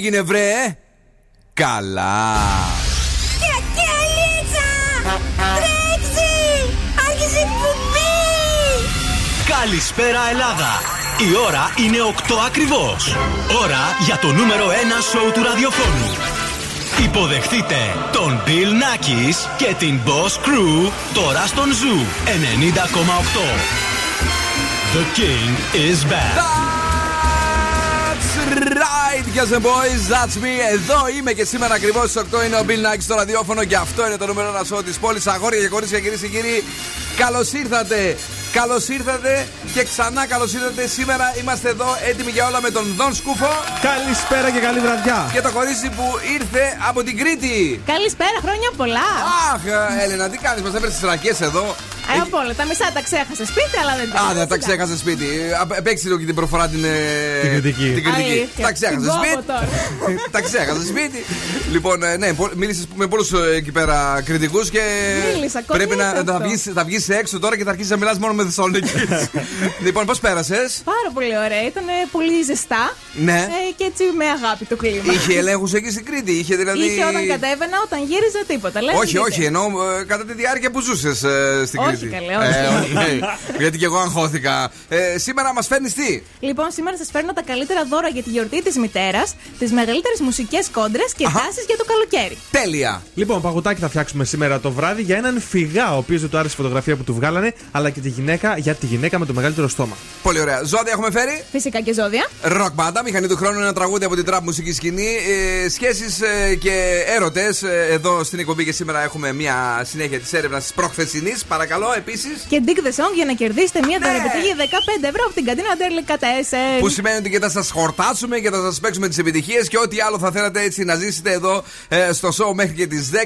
έγινε βρε; Καλά. Καλησπέρα Ελλάδα. Η ώρα είναι 8 ακριβώς. Ώρα για το νούμερο 1 σοου του ραδιοφώνου Υποδεχτείτε τον Bill Nackis και την Boss Crew τώρα στον Zoo 90,8 The King is back right, girls and boys, that's me. Εδώ είμαι και σήμερα ακριβώς στις 8 είναι ο Bill Nike στο ραδιόφωνο και αυτό είναι το νούμερο ένα σώμα της πόλης. Αγόρια και κορίτσια, κυρίες και κύριοι, καλώς ήρθατε. Καλώς ήρθατε και ξανά καλώς ήρθατε. Σήμερα είμαστε εδώ έτοιμοι για όλα με τον Δον Σκούφο. Καλησπέρα και καλή βραδιά. Και το κορίτσι που ήρθε από την Κρήτη. Καλησπέρα, χρόνια πολλά. Αχ, Έλενα, τι κάνεις, μας έφερε τις ρακές εδώ. Ε, από όλα. Τα μισά τα ξέχασε σπίτι, αλλά δεν τα Α, δεν τα ξέχασε σπίτι. Παίξει λίγο και την προφορά την. Ε, την κριτική. Την κριτική. Τα ξέχασε σπίτι. Τα ξέχασε σπίτι. Λοιπόν, ε, ναι, μίλησες με πολλούς εκεί πέρα κριτικούς και. Πρέπει να θα βγεις έξω τώρα και θα αρχίσεις να μιλάς μόνο με Θεσσαλονίκη. λοιπόν, πώς πέρασες; Πάρα πολύ ωραία. Ήταν πολύ ζεστά. Ναι. και έτσι με αγάπη το κλίμα. Είχε ελέγχους εκεί στην Κρήτη; Είχε δηλαδή. Είχε όταν κατέβαινα, όταν γύριζα τίποτα. όχι, όχι, ενώ κατά τη διάρκεια που ζούσες στην Κρήτη. Όχι, καλέ, όχι. Ε, γιατί και εγώ αγχώθηκα. Ε, σήμερα μας φέρνεις τι; Λοιπόν, σήμερα σας φέρνω τα καλύτερα δώρα για τη γιορτή της μητέρας, τις μεγαλύτερες μουσικές κόντρες και τάσεις για το καλοκαίρι. Τέλεια. Λοιπόν, παγωτάκι θα φτιάξουμε σήμερα το βράδυ για έναν φυγά, ο οποίος δεν του άρεσε η φωτογραφία που του βγάλανε, αλλά και τη γυναίκα για τη γυναίκα με το μεγαλύτερο στόμα. Πολύ ωραία. Ζώδια έχουμε φέρει; Φυσικά και ζώδια. Ροκ μπάντα, μηχανή του χρόνου, ένα τραγούδι από την τραπ μουσική σκηνή. Ε, Σχέσεις ε, και έρωτες. Ε, εδώ στην εκπομπή και σήμερα έχουμε μια συνέχεια της έρευνας της προχθεσινής. Παρακαλώ επίσης. Και Dig the Song για να κερδίσετε μια ναι. δωρεπιταγή 15 ευρώ από την κατίνα Ντέρλι Που σημαίνει ότι και θα σας χορτάσουμε και θα σας παίξουμε τις επιτυχίες και ό,τι άλλο θα θέλατε έτσι να ζήσετε εδώ ε, στο show μέχρι και τις 10.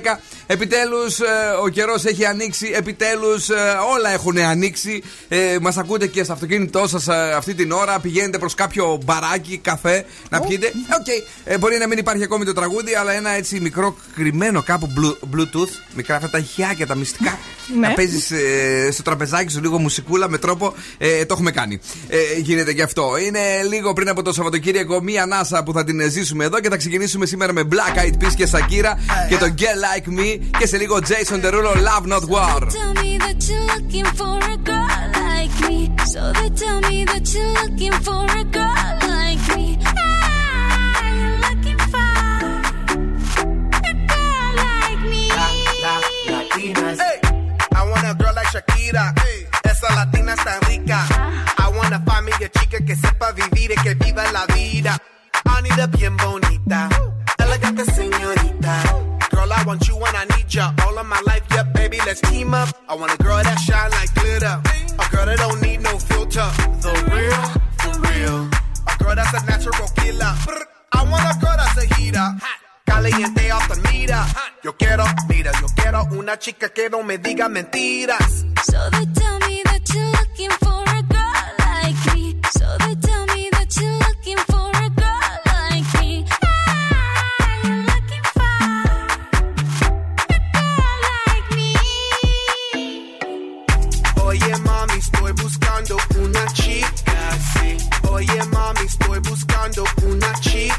Επιτέλους ε, ο καιρός έχει ανοίξει. Επιτέλους ε, όλα έχουν ανοίξει. Ε, Μας ακούτε και στο αυτοκίνητό σας ε, αυτή την ώρα. Πηγαίνετε προς κάποιο μπαράκι, καφέ να πιείτε. Okay. Ε, μπορεί να μην υπάρχει ακόμη το τραγούδι, αλλά ένα έτσι μικρό κρυμμένο κάπου Bluetooth. Μικρά αυτά τα ηχιάκια, τα μυστικά. Ναι. να παίζεις ε, στο τραπεζάκι σου λίγο μουσικούλα με τρόπο. Ε, το έχουμε κάνει. Ε, γίνεται και αυτό. Είναι λίγο πριν από το Σαββατοκύριακο μία ανάσα που θα την ζήσουμε εδώ και θα ξεκινήσουμε σήμερα με Black Eyed Peas και Shakira και το Get Like Me και σε λίγο Jason Derulo Love Not War. So Hey. Esa latina está rica. I wanna find me a chica que sepa vivir y que viva la vida. I need a bien bonita. Elegante señorita. Girl, I want you when I need ya. All of my life, yeah, baby, let's team up. I want a girl that shine like glitter. A girl that don't need no filter. The real, the real. A girl that's a natural killer. I want a girl that's a heater. Caliente off the. Yo quiero, mira, quiero una chica que no me diga mentiras. So they tell me that you're looking for a girl like me. So they tell me that you're looking for a girl like me. Ah, you're looking for a girl like me. Oye mami, estoy buscando una chica. Oye mami, estoy buscando una chica,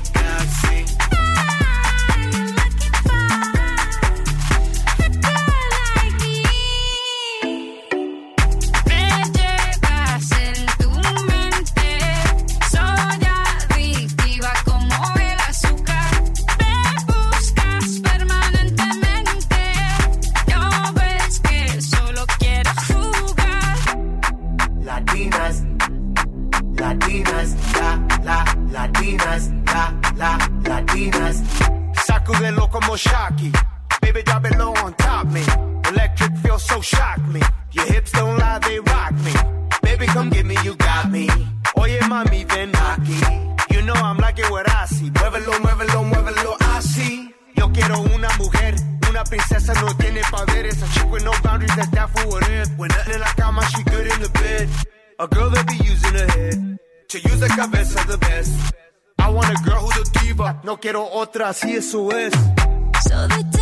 quiero otra, así eso es. So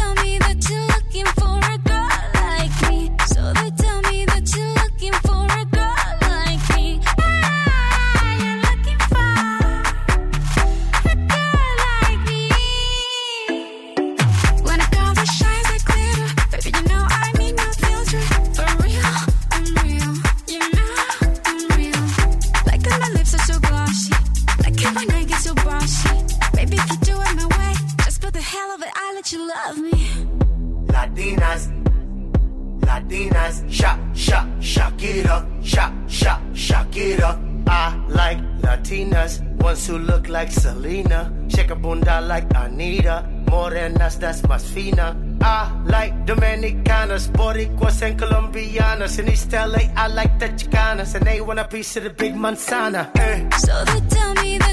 I reach to the big Montana. Eh. So they tell me that.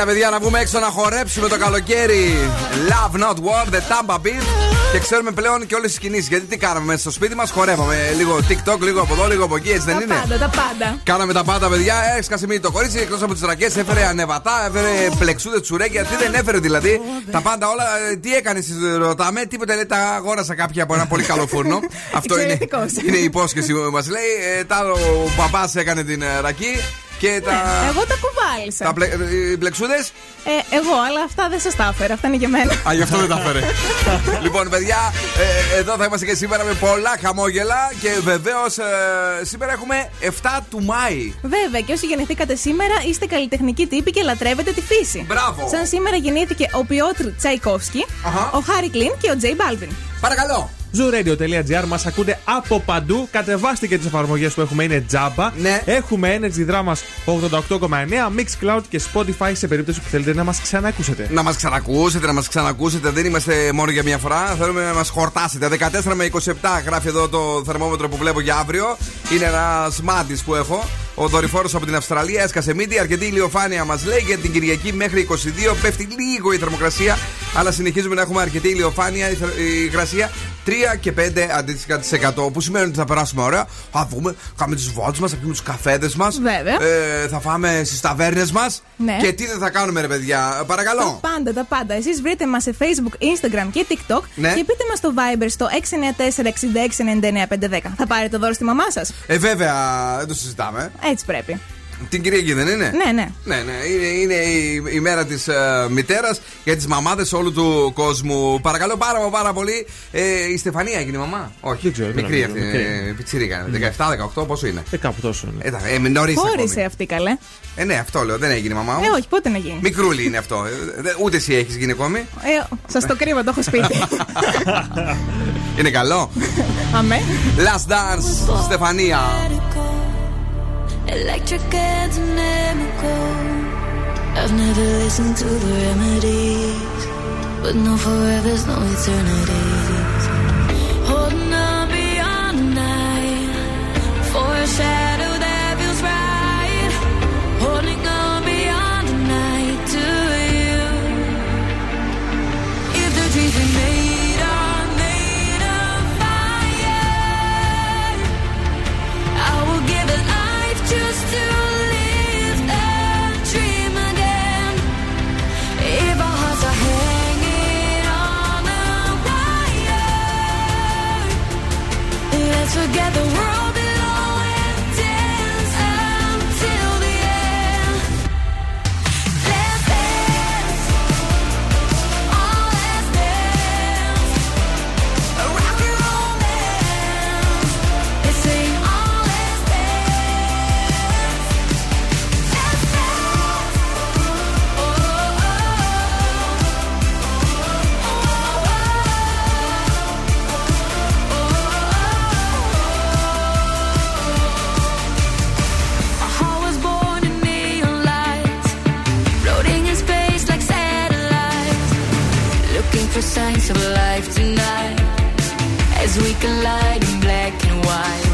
Έλα, παιδιά, να βγούμε έξω να χορέψουμε το καλοκαίρι. Love not war, the Tampa Beat. Και ξέρουμε πλέον και όλες τις κινήσεις. Γιατί τι κάναμε μέσα στο σπίτι μας, χορεύαμε. Λίγο TikTok, λίγο από εδώ, λίγο από εκεί, έτσι δεν Τα είναι; πάντα, τα πάντα. Κάναμε τα πάντα, παιδιά. Έσκασε μύτη το κορίτσι εκτός από τις ρακές. Έφερε ανεβατά, έφερε πλεξούδες τσουρέκια. Τι δεν έφερε δηλαδή; Τα πάντα όλα. Ε, Τι έκανες, ρωτάμε. Τίποτα λέει τα αγόρασα κάποια από ένα πολύ καλό φούρνο. Αυτό είναι, Εξαιρετικός. είναι η υπόσχεση που μας λέει. Ε, Τα άλλο ο μπαμπάς έκανε την ε, ρακή. Και τα. Εγώ τα κουβάλισα. Τα πλε, οι πλεξούδε. Ε, εγώ, αλλά αυτά δεν σας τα έφερα. Αυτά είναι για μένα. Α, γι' αυτό δεν τα φέρε. λοιπόν, παιδιά, ε, εδώ θα είμαστε και σήμερα με πολλά χαμόγελα και βεβαίως σήμερα έχουμε 7 του Μάη. Βέβαια, και όσοι γεννηθήκατε σήμερα είστε καλλιτεχνικοί τύποι και λατρεύετε τη φύση. Μπράβο. Σαν σήμερα γεννήθηκε ο Πιότρ Τσαϊκόφσκι, Αχα. ο Χάρι Κλίν και ο Τζέι Μπάλβιν. Παρακαλώ. Zooradio.gr μας ακούτε από παντού. Κατεβάστε και τις εφαρμογές που έχουμε, είναι τζάμπα. Ναι. Έχουμε Energy Drama 88,9, Mixcloud και Spotify σε περίπτωση που θέλετε να μας ξανακούσετε. Να μας ξανακούσετε, να μας ξανακούσετε. Δεν είμαστε μόνο για μια φορά. Θέλουμε να μας χορτάσετε. 14 με 27 γράφει εδώ το θερμόμετρο που βλέπω για αύριο. Είναι ένας μάτι που έχω. Ο δορυφόρος από την Αυστραλία έσκασε μύτη. Αρκετή ηλιοφάνεια μας λέει και την Κυριακή μέχρι 22 πέφτει λίγο η θερμοκρασία. Αλλά συνεχίζουμε να έχουμε αρκετή ηλιοφάνεια. Η, θε- η υγρασία 3 και 5 αντίστοιχα της 100. Που σημαίνει ότι θα περάσουμε ωραία. Θα βγούμε, κάνουμε τις βόλτες μας, θα πιούμε τους καφέδες μας. Βέβαια. Ε, θα φάμε στις ταβέρνες μας. Ναι. Και τι δεν θα κάνουμε, ρε παιδιά. Παρακαλώ. Τα πάντα, τα πάντα. Εσείς βρείτε μας σε Facebook, Instagram και TikTok Ναι. και πείτε μας στο Viber στο 694-6699-510. Θα πάρετε το δώρο στη μαμά σας. Ε, βέβαια, δεν το συζητάμε. Έτσι πρέπει. Την Κυριακή δεν είναι; Ναι, ναι. Ναι, ναι. Είναι, είναι η, η μέρα της ε, μητέρας για τις μαμάδες όλου του κόσμου. Παρακαλώ πάρα μα πάρα πολύ. Ε, η Στεφανία έγινε η μαμά; Όχι, Δεν ξέρω, δεν μικρή νομίζω, αυτή. μικρή. ε, Πιτσιρίκα. 17-18, πόσο είναι; Ε, κάπου τόσο είναι. Ε, τα- ε, νωρίς Χώρισε ακόμη. αυτή καλέ. Ε, ναι, αυτό λέω. Δεν έγινε η μαμά μου. Ε, όχι, πότε να γίνει. Μικρούλι είναι αυτό. Ε, δε- Ούτε εσύ έχεις γίνει ακόμη. Ε, Σας το κρύβω, το έχω σπίτι. Είναι καλό. Αμέ. Last dance, Στεφανία. Electric and chemical. I've never listened to the remedies, but no forevers, no eternities. Holding on beyond the night for together of life tonight as we collide in black and white.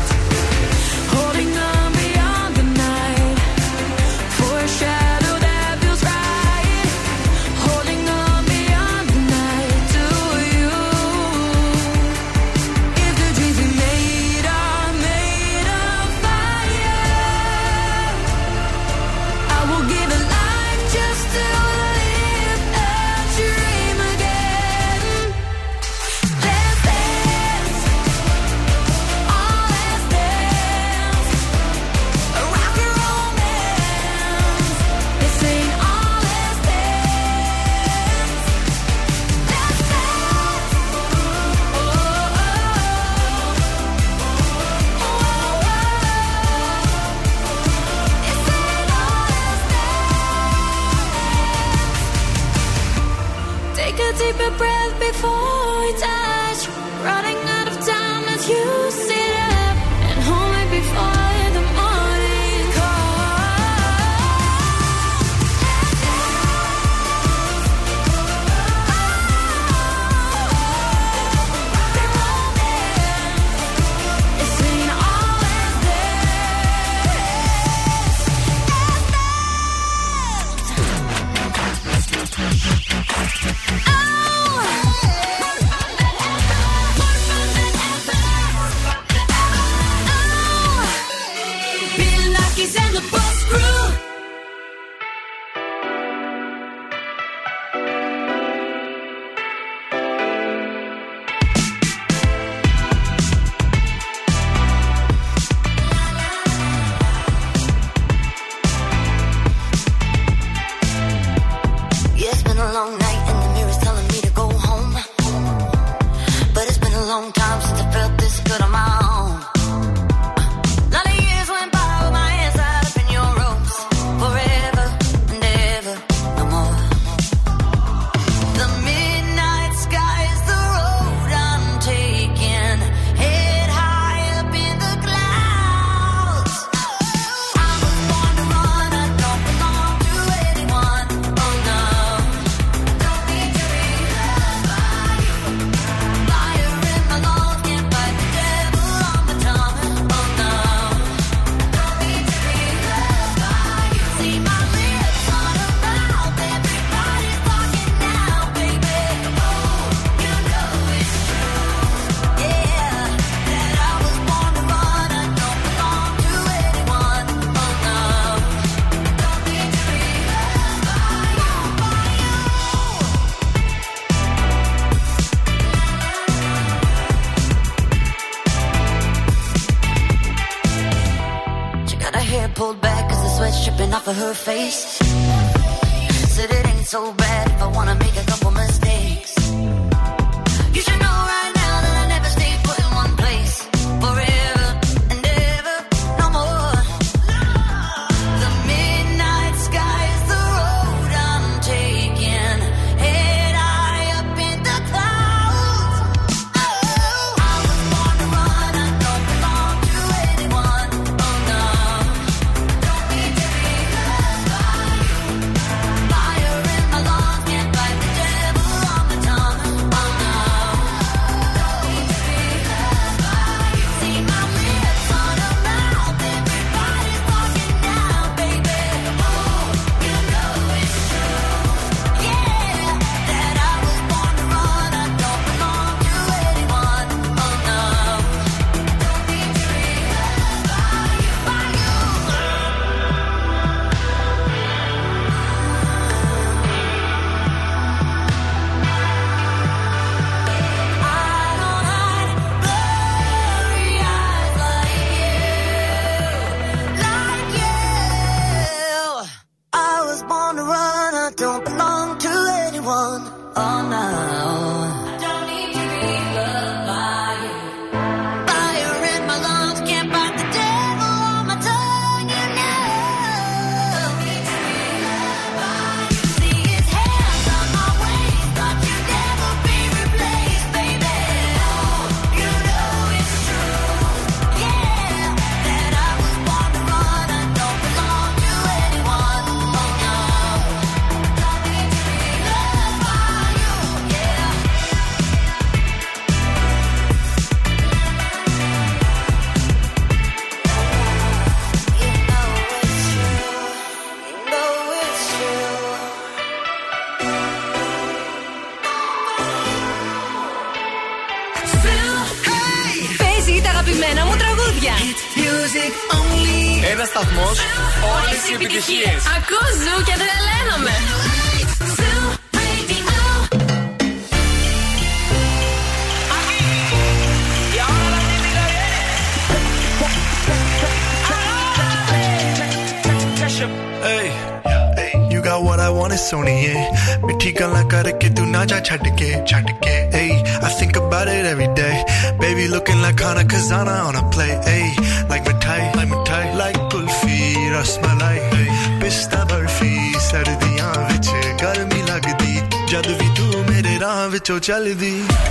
जो चल the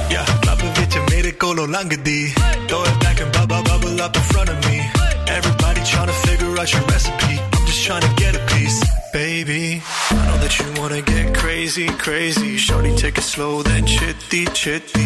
club विच मेरे कोलो लंघदी Throw it back and bubble bubble up in front of me. Everybody trying figure out your recipe. I'm just trying get a piece. Baby I know that you wanna get crazy crazy. Shorty take it slow then chitty chitty.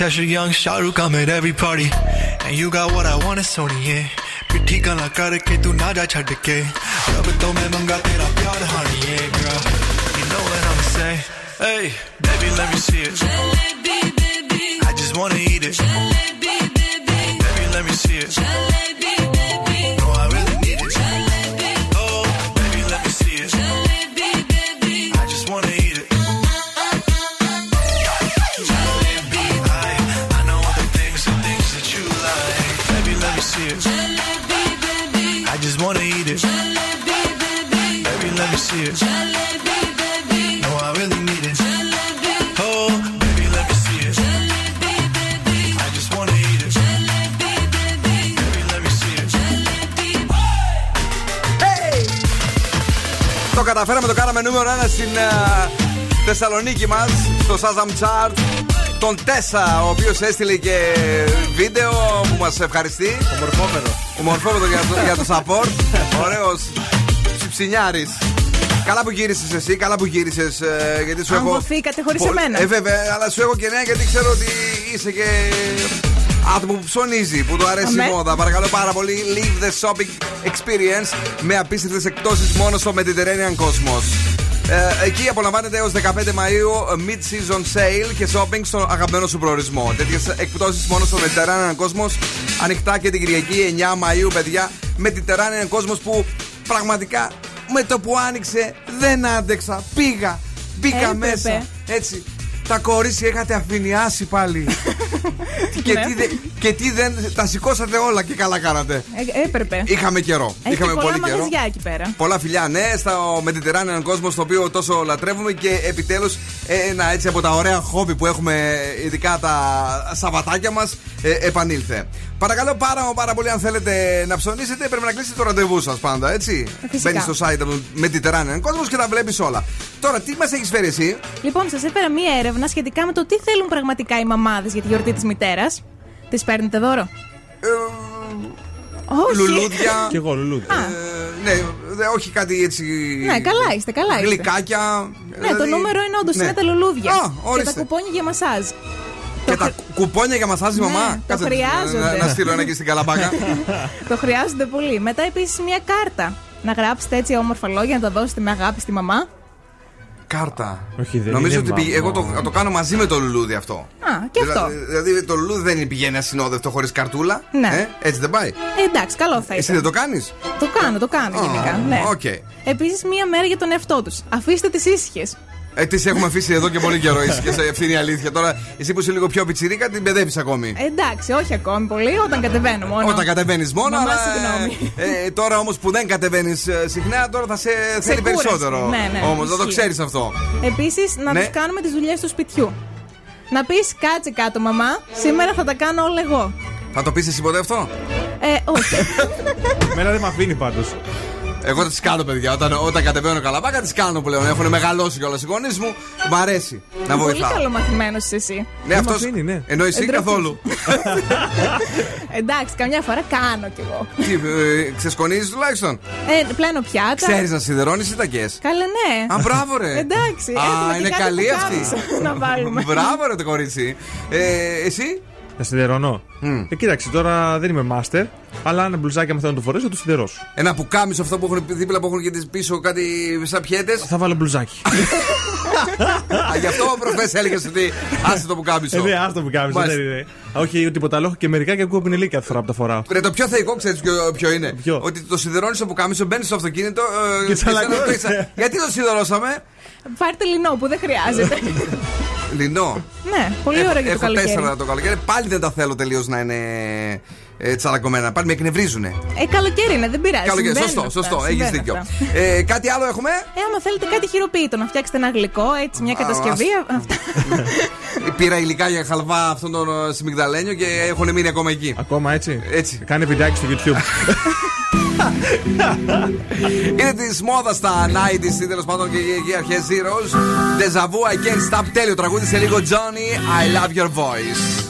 Tasha Young, Shahrukh, I'm at every party. And you got what I want, it's Sony, yeah. पिट्ठी kala करके तू ना जा छड़ ke, रब to main मंगा तेरा प्यार honey, yeah, girl. You know what I'm saying hey baby let me see it. Jalebi, baby. I just wanna eat it. Jalebi, baby. Baby let me see it. Jalebi, καταφέραμε, το κάναμε νούμερο 1 στην α, Θεσσαλονίκη μας, στο Shazam Chart. Τον Τέσσα, ο οποίος έστειλε και βίντεο που μας ευχαριστεί. Ομορφόμετρο. Ομορφόμετρο για το, για το support. Ωραίος ψιψινιάρης. Καλά που γύρισες εσύ, καλά που γύρισες. γιατί σου έχω. Αγωθήκατε χωρίς Πολύ- εμένα. Ε, βέβαια, αλλά σου έχω και νέα γιατί ξέρω ότι είσαι και άτομο που ψωνίζει, που του αρέσει Αμέ. η μόδα. Παρακαλώ πάρα πολύ, leave the shopping experience με απίστευτες εκπτώσεις μόνο στο Mediterranean Cosmos. Ε, εκεί απολαμβάνετε έως 15 Μαου mid-season sale και shopping στον αγαπημένο σου προορισμό. Τέτοιες εκπτώσεις μόνο στο Mediterranean Cosmos ανοιχτά και την Κυριακή 9 Μαου, παιδιά. Mediterranean Cosmos που πραγματικά με το που άνοιξε δεν άντεξα. Πήγα, μπήκα Έπρεπε. μέσα. Έτσι. Τα κορίτσια είχατε αφηνιάσει πάλι. και, Ναι. τι δε- και τι δεν. Τα σηκώσατε όλα και καλά κάνατε. Ε, έπρεπε. Είχαμε καιρό. Έχει Είχαμε πολλά πολύ καιρό. μαγαζιά εκεί πέρα. Πολλά φιλιά, ναι, στο Mediterranean κόσμο, το οποίο τόσο λατρεύουμε και επιτέλους ένα έτσι από τα ωραία χόμπι που έχουμε, ειδικά τα Σαββατάκια μας, επανήλθε. Παρακαλώ πάρα, πάρα πολύ, αν θέλετε να ψωνίσετε, πρέπει να κλείσετε το ραντεβού σας πάντα, έτσι. Φυσικά. Μπαίνεις στο site του Mediterranean κόσμο και τα βλέπεις όλα. Τώρα, τι μας έχεις φέρει εσύ, Λοιπόν, σας έφερα μία έρευνα σχετικά με το τι θέλουν πραγματικά οι μαμάδες για τη γιορτή της μητέρας. Τη παίρνετε δώρο; Όχι. λουλούδια. Κι εγώ λουλούδια. Α, ναι, δε- όχι κάτι έτσι. Ναι, καλά είστε, καλά είστε. Γλυκάκια. ναι, το νούμερο είναι όντως ναι. είναι τα λουλούδια. Α, και ορίστε. τα κουπόνια για μασάζ. Και τα κουπόνια για μασάζ η Ναι, μαμά. το Κάτσε, χρειάζονται. Να, να στείλω ένα εκεί στην καλαμπάκα. το χρειάζονται πολύ. Μετά επίσης μία κάρτα. Να γράψετε έτσι όμορφα λόγια, να τα δώσετε με αγάπη στη μαμά. Κάρτα. Όχι, δεν Νομίζω είναι ότι πηγα- μαμά. εγώ το, θα το κάνω μαζί με το λουλούδι αυτό. Α, και αυτό. Δηλαδή, δηλαδή το λουλούδι δεν πηγαίνει ασυνόδευτο χωρίς καρτούλα. Ναι. Ε, έτσι δεν πάει. Ε, εντάξει, καλό θα Εσύ ήταν. δεν το κάνεις; Το κάνω, το κάνω γενικά. Ναι. Οκ. Επίσης, μία μέρα για τον εαυτό τους. Αφήστε τις ήσυχες. Ε, τις έχουμε αφήσει εδώ και πολύ καιρό. Είσαι και σε ευθύνη αλήθεια. Τώρα, εσύ που είσαι λίγο πιο πιτσιρίκα, την παιδεύει ακόμη. Εντάξει, όχι ακόμη πολύ, όταν κατεβαίνω μόνο. Όταν κατεβαίνεις μόνο, Μαμά, αλλά. συγγνώμη. ε, τώρα όμως που δεν κατεβαίνεις συχνά, τώρα θα σε θέλει κούραση. περισσότερο. Ναι, ναι, Όμως, να το ισχύει. ξέρεις αυτό. Επίσης, να Ναι. τους κάνουμε τις δουλειές του σπιτιού. Να πεις κάτσε κάτω, μαμά, σήμερα θα τα κάνω όλα εγώ. Θα το πεις εσύ ποτέ αυτό; Ε, όχι. Μένα δεν με αφήνει πάντως. Εγώ τις κάνω, παιδιά. Όταν, όταν κατεβαίνω καλαμπάκα, τις κάνω πλέον. Έχουν μεγαλώσει κιόλας οι γονείς μου. Μ' αρέσει να Πολύ βοηθάω. καλό μαθημένο εσύ. Ναι, Δεν αυτό. μ' αφήνει, ναι. Ενώ εσύ Εντροπή. καθόλου; Εντάξει, καμιά φορά κάνω κι εγώ. Τι, ε, ξεσκονίζεις τουλάχιστον; Ε, πλένω πιάτα. Ξέρεις να σιδερώνεις ή τακέ. Καλέ, ναι. Α, μπράβο, ρε. Εντάξει, Α, έχουμε και είναι κάτι καλή που αυτή. κάμισα να βάλουμε. Μπράβο, ρε το κορίτσι. Ε, εσύ; Να σιδερώνω. Ε, κοίταξε, τώρα δεν είμαι master, αλλά ένα μπλουζάκι αν θέλω να το φορέσω, θα το σιδερώσω. Ένα πουκάμισο αυτό που έχουν δίπλα που έχουν και τις πίσω κάτι σαν πιέτες. Θα βάλω μπλουζάκι. Α, γι' αυτό προχθέ έλεγε ότι άσε το πουκάμισο. Ε, ναι, άστο που κάμισε. Μάλιστα. δεν είναι. Όχι, τίποτα άλλο. Έχω και μερικά και ακούω πινελί κάθε φορά που τα φοράω. Ρε, το πιο θεϊκό ξέρεις ποιο, ποιο είναι; Ποιο; Ότι το σιδερώνεις στο πουκάμισο, μπαίνεις στο αυτοκίνητο. ε, Και και σαν να τσαλακώνεις. το έχεις- Γιατί το σιδερώσαμε, Πάρτε λινό που δεν χρειάζεται. Λινό. ναι, πολύ Έχω- ωραίο για το Έχω καλοκαίρι. τέσσερα το καλοκαίρι. Πάλι δεν τα θέλω τελείως να είναι ε, τσαλακωμένα. Πάλι με εκνευρίζουνε. Ε, καλοκαίρι είναι, δεν πειράζει. Καλοκαίρι, συμβαίνουν σωστό, αυτά, σωστό, έχεις συμβαίνουν δίκιο. αυτά. Ε, κάτι άλλο έχουμε; Ε, άμα θέλετε κάτι χειροποίητο, να φτιάξετε ένα γλυκό, έτσι, μια Α, κατασκευή. ας- Αυτά. Πήρα υλικά για χαλβά αυτόν τον ε, σιμιγδαλένιο και έχουν μείνει ακόμα εκεί. Ακόμα έτσι; Έτσι. Κάνε βιντεάκι στο YouTube. Είναι της μόδας στα 90s ή τέλος πάντων και οι αρχές Zeros. Deja vu, I can't stop. Τέλειο τραγούδι σε λίγο. Johnny, I love your voice.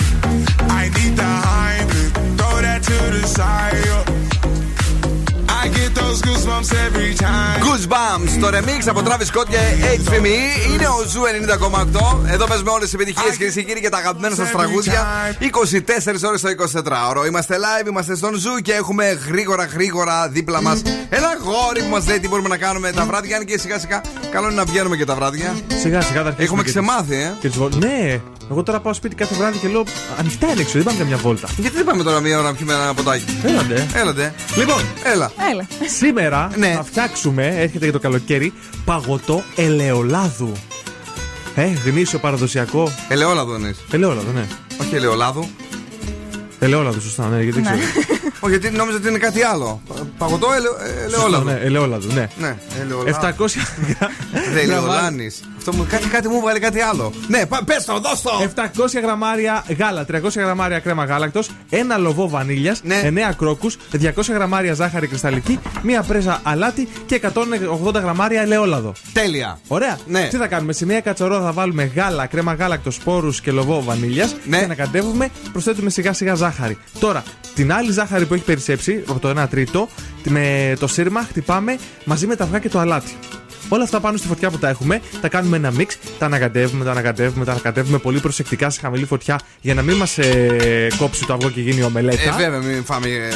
Goosebumps every time. Goosebumps, το remix από Travis Scott και HVME είναι ο Zoo 90,8. Εδώ παίζουμε όλες τις επιτυχίες κυρίες και κύριοι και τα αγαπημένα σας τραγούδια. 24 ώρες στο 24ωρο. Είμαστε live, είμαστε στον Zoo και έχουμε γρήγορα γρήγορα δίπλα μας ένα αγόρι που μας λέει τι μπορούμε να κάνουμε τα βράδια. Αν και σιγά σιγά, καλό είναι να βγαίνουμε και τα βράδια. Σιγά σιγά θα αρχίσουμε. Έχουμε και ξεμάθει, ε. Και τις βολ- Ναι, εγώ τώρα πάω σπίτι κάθε βράδυ και λέω ανοιχτά είναι έξω, δεν πάμε καμιά βόλτα. Γιατί δεν πάμε τώρα μία ώρα να πιούμε ένα ποτάκι. Έλατε. Έλατε. Λοιπόν, Έλα. Έλα. σήμερα Ναι. θα φτιάξουμε, έρχεται για το καλοκαίρι, παγωτό ελαιολάδου. Ε, γνήσιο παραδοσιακό. Ελαιόλαδο είναι. Ελαιόλαδο, ναι. Όχι ελαιολάδο. Ελαιόλαδο, σωστά, ναι, γιατί δεν Ναι. ξέρω. Όχι, γιατί νόμιζα ότι είναι κάτι άλλο. Παγωτό ελαι- ελαιόλαδο. Ναι, ελαιόλαδο, ναι. Ναι, ελαιολάδο. 700 Δεν γραμμάρια- ελαιολάνει. Αυτό μου κάτι, κάτι μου έβαλε κάτι άλλο. Ναι, πες το, δώσ' το. 700 γραμμάρια γάλα, 300 γραμμάρια κρέμα γάλακτος, ένα λοβό βανίλιας, Ναι. 9 κρόκους, 200 γραμμάρια ζάχαρη κρυσταλλική, μία πρέζα αλάτι και 180 γραμμάρια ελαιόλαδο. Τέλεια. Ωραία. Ναι. Τι θα κάνουμε, σε μία κατσαρό θα βάλουμε γάλα, κρέμα γάλακτος, σπόρους και λοβό βανίλιας. Ναι. Και ανακατεύουμε, προσθέτουμε σιγά σιγά ζάχαρη. Τώρα, την άλλη ζάχαρη που έχει περισσέψει, από το 1 τρίτο, με το σύρμα χτυπάμε μαζί με τα αυγά και το αλάτι. Όλα αυτά πάνω στη φωτιά που τα έχουμε, τα κάνουμε ένα μίξ, τα ανακατεύουμε, τα ανακατεύουμε, τα ανακατεύουμε πολύ προσεκτικά σε χαμηλή φωτιά για να μην μας κόψει το αυγό και γίνει ομελέτα. Ε, βέβαια, μην φάμε. ε,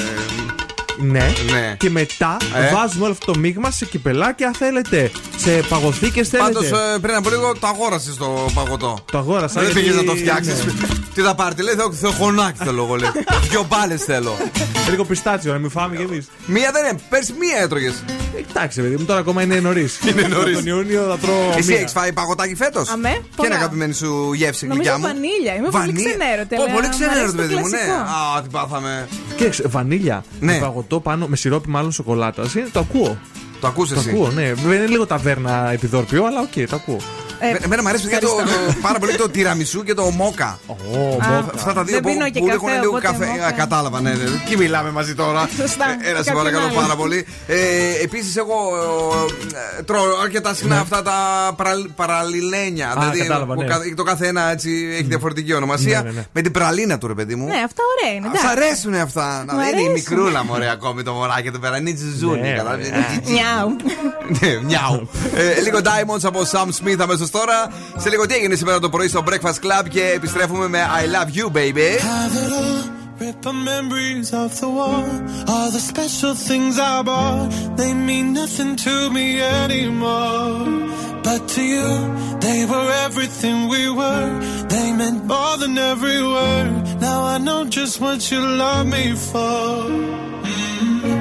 Ναι. Ναι. Και μετά Ε. βάζουμε όλο αυτό το μείγμα σε κυπελάκια θέλετε. Σε παγωθήκε θέλετε. Πάντως πριν από λίγο το αγόρασες το παγωτό. Το αγόρασα. Δεν γιατί- πήγες να το φτιάξεις. ναι. Τι θα πάρετε, λέει, θέλω, θέλω χωνάκι θέλω εγώ, λέει. Δυο μπάλες θέλω. Λίγο πιστάτσιο να μην φάμε κι εμείς. Μία δεν είναι, πέρσι μία έτρωγες. Εντάξει, παιδί μου, τώρα ακόμα είναι νωρίς. Είναι νωρίς. Τον Ιούνιο θα τρώω. Εσύ μία. έχεις φάει παγωτάκι φέτος; Αμέ, Ποια πολλά. είναι η αγαπημένη σου γεύση, Νομίζω γλυκιά μου; βανίλια. Είμαι πολύ ξενέρωτη, Ω, αλλά πολύ μ' ξενέρωτη, αρέσει το παιδί μου, ναι. κλασικό. Α, τι πάθαμε. Κοίταξε, βανίλια Ναι. με παγωτό πάνω, με σιρόπι μάλλον σοκολάτα. Το ακούω. Το ακούς Το εσύ; ακούω, ναι. Βέβαια είναι λίγο ταβέρνα επιδόρπιο, αλλά οκ, το ακούω. Ε, Ε, Εμένα μου αρέσει παιδιά, το, ευχαριστώ. το- πάρα πολύ το τυραμισού και το μόκα. Ω, Α, μόκα. Αυτά τα δύο Δεν που, πίνω και που καφέ, έχουν λίγο οπότε καφέ. μόκα. Α, κατάλαβα, ναι, ναι. Και μιλάμε μαζί τώρα. Σωστά. Ε, Έλα, σε Κάποιον παρακαλώ άλλο. πάρα πολύ. Ε, Επίσης, εγώ ε, τρώω αρκετά συχνά αυτά τα παρα- παραλληλένια. δηλαδή, κατάλαβα, που ναι. κα- το κάθε ένα έτσι έχει διαφορετική ονομασία. Ναι, ναι, ναι. Με την πραλίνα του, ρε παιδί μου. Ναι, αυτά ωραία είναι. Σ' εντάξει. αρέσουν αυτά. Να Μου είναι η αρέσουν. μικρούλα μου, ωραία, ακόμη το μωράκι του πέρα. Είναι τζιζούνι, Ναι, κατάλαβες, ωραία. είναι τζιτζι. Μιάου. Ναι, μιάου. Ε, Λίγο Diamonds από Sam Smith αμέσω τώρα. Σε λίγο τι έγινε σήμερα το πρωί στο Breakfast Club και επιστρέφουμε με I love you, baby. Have it all, rip the memories of the war. All the special things I bought, they mean nothing to me anymore. But to you, they were everything we were. They meant more than every word. Now I I know just what you love me for.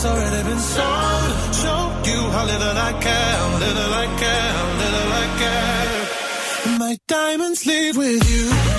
Heart's already been sold. Show you how little I care, little I care, little I care. My diamonds leave with you.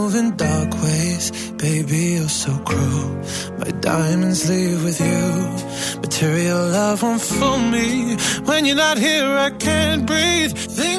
In dark ways. Baby, you're so cruel. My diamonds leave with you. Material love won't fool me. When you're not here, I can't breathe. Think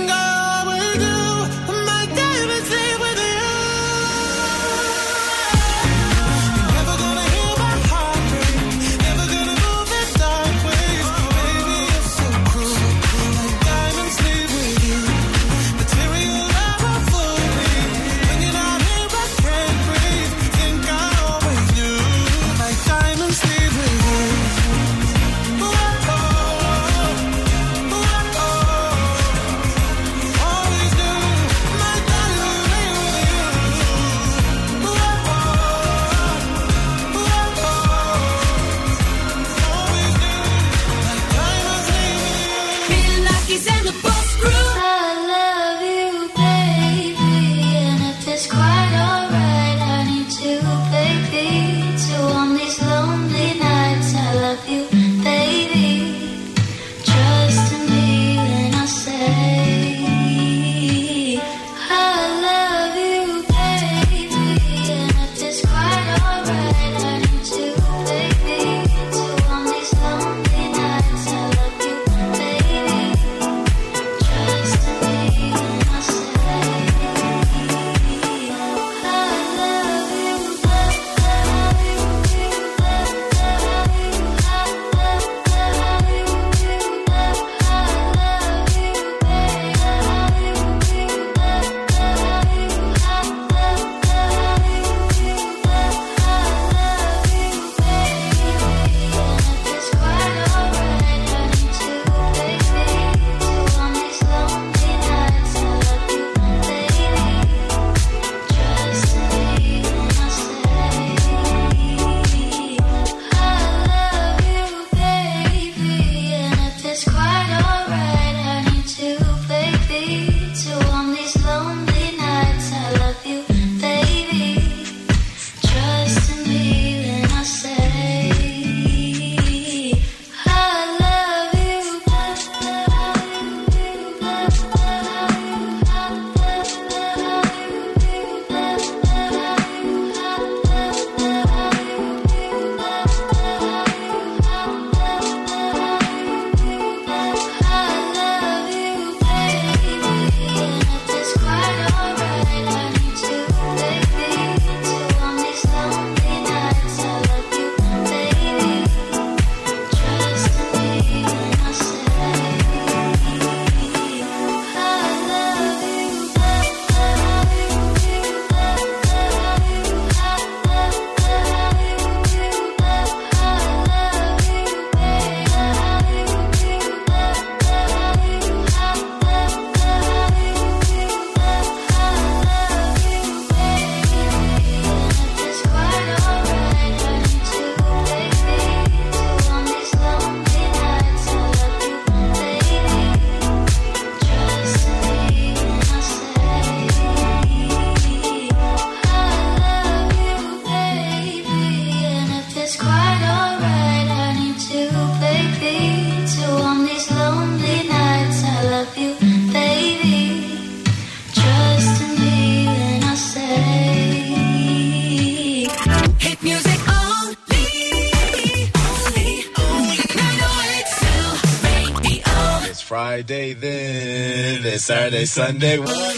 Saturday, Sunday.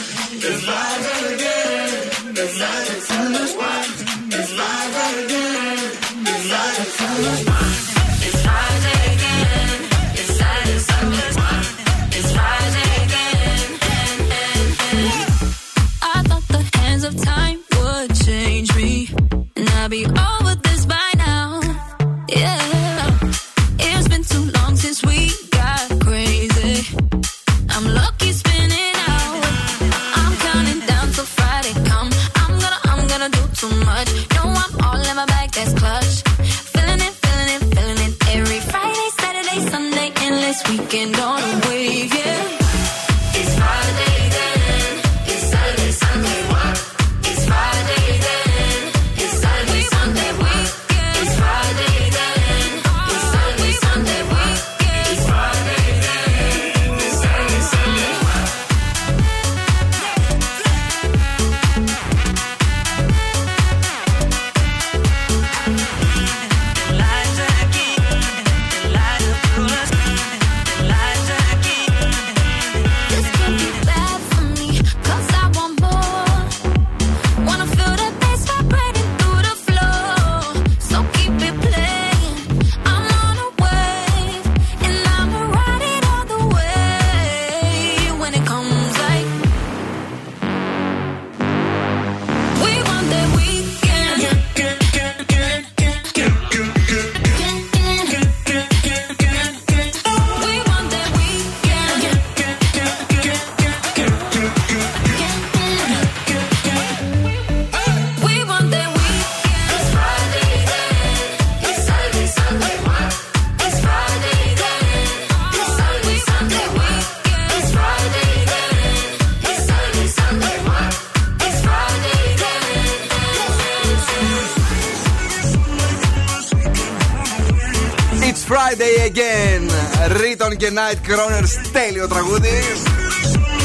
Riton και Night Croners. Τέλειο τραγούδι.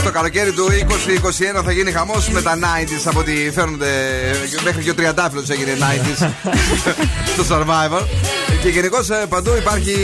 Το καλοκαίρι του 2021 θα γίνει χαμός με τα 90s από ό,τι φέρνονται. Μέχρι και ο τριαντάφυλλος έγινε 90s στο survival. Και γενικώς παντού υπάρχει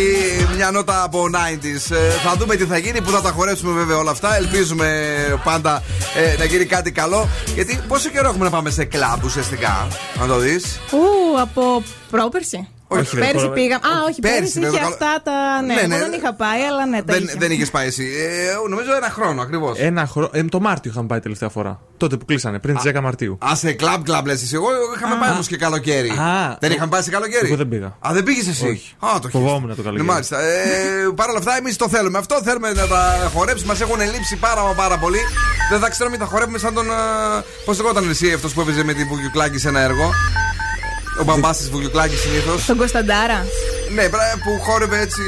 μια νότα από 90s. Ε, Θα δούμε τι θα γίνει, που θα τα χορέψουμε βέβαια όλα αυτά. Ελπίζουμε πάντα ε, να γίνει κάτι καλό. Γιατί πόσο καιρό έχουμε να πάμε σε κλαμπ ουσιαστικά, να το δεις; Ου, από πρόπερση. Όχι, πέρυσι ρε, πήγαμε. Α, όχι, Πέρυσι, πέρυσι βέβαια, είχε καλό- αυτά τα. Ναι, Ναι, εγώ ναι. δεν είχα πάει, αλλά ναι, τα Δεν, είχε. δεν είχες πάει εσύ. Ε, νομίζω ένα χρόνο ακριβώς. Ένα χρόνο. Ε, το Μάρτιο είχαμε πάει τελευταία φορά. Τότε που κλείσανε, πριν τις 10 Μαρτίου. Α, σε κλαμπ κλαμπ λες εσύ. Εγώ είχαμε πάει όμως και καλοκαίρι. Α. δεν είχαμε πάει σε καλοκαίρι; Εγώ δεν πήγα. Α, δεν πήγες εσύ; Όχι. Α, το Φοβόμουν το Ναι, καλοκαίρι. μάλιστα. Ε, Παρ' όλα αυτά, εμείς το θέλουμε. Αυτό θέλουμε να τα χορέψουμε. Μας έχουν λείψει πάρα, μα πάρα πολύ. Δεν θα ξέρουμε, θα χορεύουμε σαν τον. Πώς λεγόταν εσύ αυτός που έπαιζε με την Βουγιουκλάκη σε ένα έργο; Ο μπαμπάς της Βουγιουκλάκης συνήθως. Τον Κωνσταντάρα. Ναι, μπρα- που χόρευε έτσι.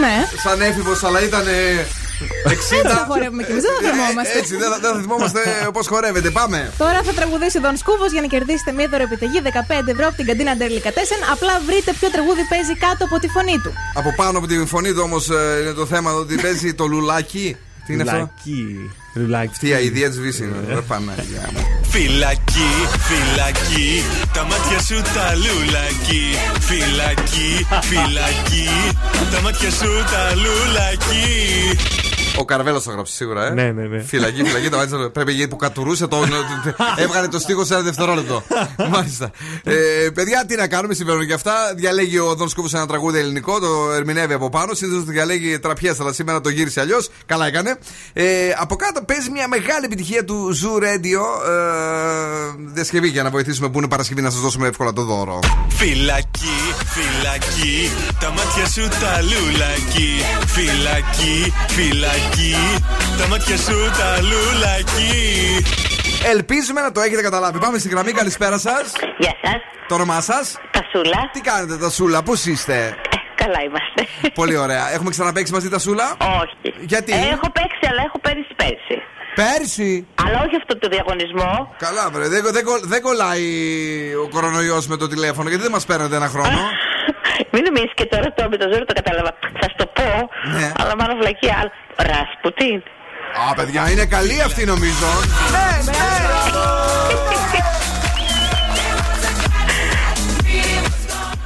Ναι. Σαν έφηβος, αλλά ήταν. 60. Έτσι θα χορεύουμε κι εμείς, δεν θα θυμόμαστε. Ε, Έτσι, δεν θα- δεν θα θυμόμαστε πώ χορεύετε. Πάμε. Τώρα θα τραγουδήσει ο Δον Σκούβος για να κερδίσετε μία δωρεπιταγή 15 ευρώ από την καντίνα Ντέρλικα 4. Απλά βρείτε ποιο τραγούδι παίζει κάτω από τη φωνή του. Από πάνω από τη φωνή του όμως είναι το θέμα ότι παίζει το λουλάκι. Τι είναι αυτό; Λουλάκι. Λουλάκι. Αυτή η αηδία της Βύσης είναι. Ρε Παναγία μου. Φυλακή, φυλακή, τα μάτια σου τα λουλακί. Φυλακή, φυλακή, τα μάτια σου τα λουλακί. Ο Καρβέλος το έγραψε σίγουρα, ε. Ναι, ναι, ναι. Φυλακή, φυλακή, το μάτια Πρέπει γιατί που κατουρούσε το. έβγαλε το στίχο σε ένα δευτερόλεπτο. Μάλιστα. Ε, παιδιά, τι να κάνουμε, συμβαίνουν και αυτά. Διαλέγει ο Δον Σκούβος ένα τραγούδι ελληνικό, το ερμηνεύει από πάνω. Συνήθως το διαλέγει τραπιέ, αλλά σήμερα το γύρισε αλλιώς. Καλά έκανε. Ε, από κάτω παίζει μια μεγάλη επιτυχία του Zoo Radio. Ε, διασκευή για να βοηθήσουμε που είναι Παρασκευή να σας δώσουμε εύκολα το δώρο. Φυλακή, φυλακή, τα μάτια σου τα λουλακί. Φυλακή, φυλακή, τα μάτια σου τα λουλακί. Ελπίζουμε να το έχετε καταλάβει. Πάμε στη γραμμή, καλησπέρα σας. Γεια σας. Το όνομά σας; Τασούλα. Τι κάνετε, Τασούλα, πώς είστε; Καλά είμαστε. Πολύ ωραία. Έχουμε ξαναπέξει μαζί, Τασούλα; Όχι. Γιατί; Ε, έχω παίξει, αλλά έχω πέρυσι πέρσι. Πέρσι. Αλλά όχι αυτό το διαγωνισμό. Καλά, βρε. Δεν, δεν, κολλ- δεν κολλάει ο κορονοϊός με το τηλέφωνο. Γιατί δεν μας παίρνετε ένα χρόνο. Μην νομίζεις και τώρα το με το ζώρο το κατάλαβα. Θα σου το πω. Ναι. Αλλά μάλλον βλακία. Αλλά- Ρασπουτίν. Α, παιδιά, είναι καλή αυτή νομίζω. Ναι,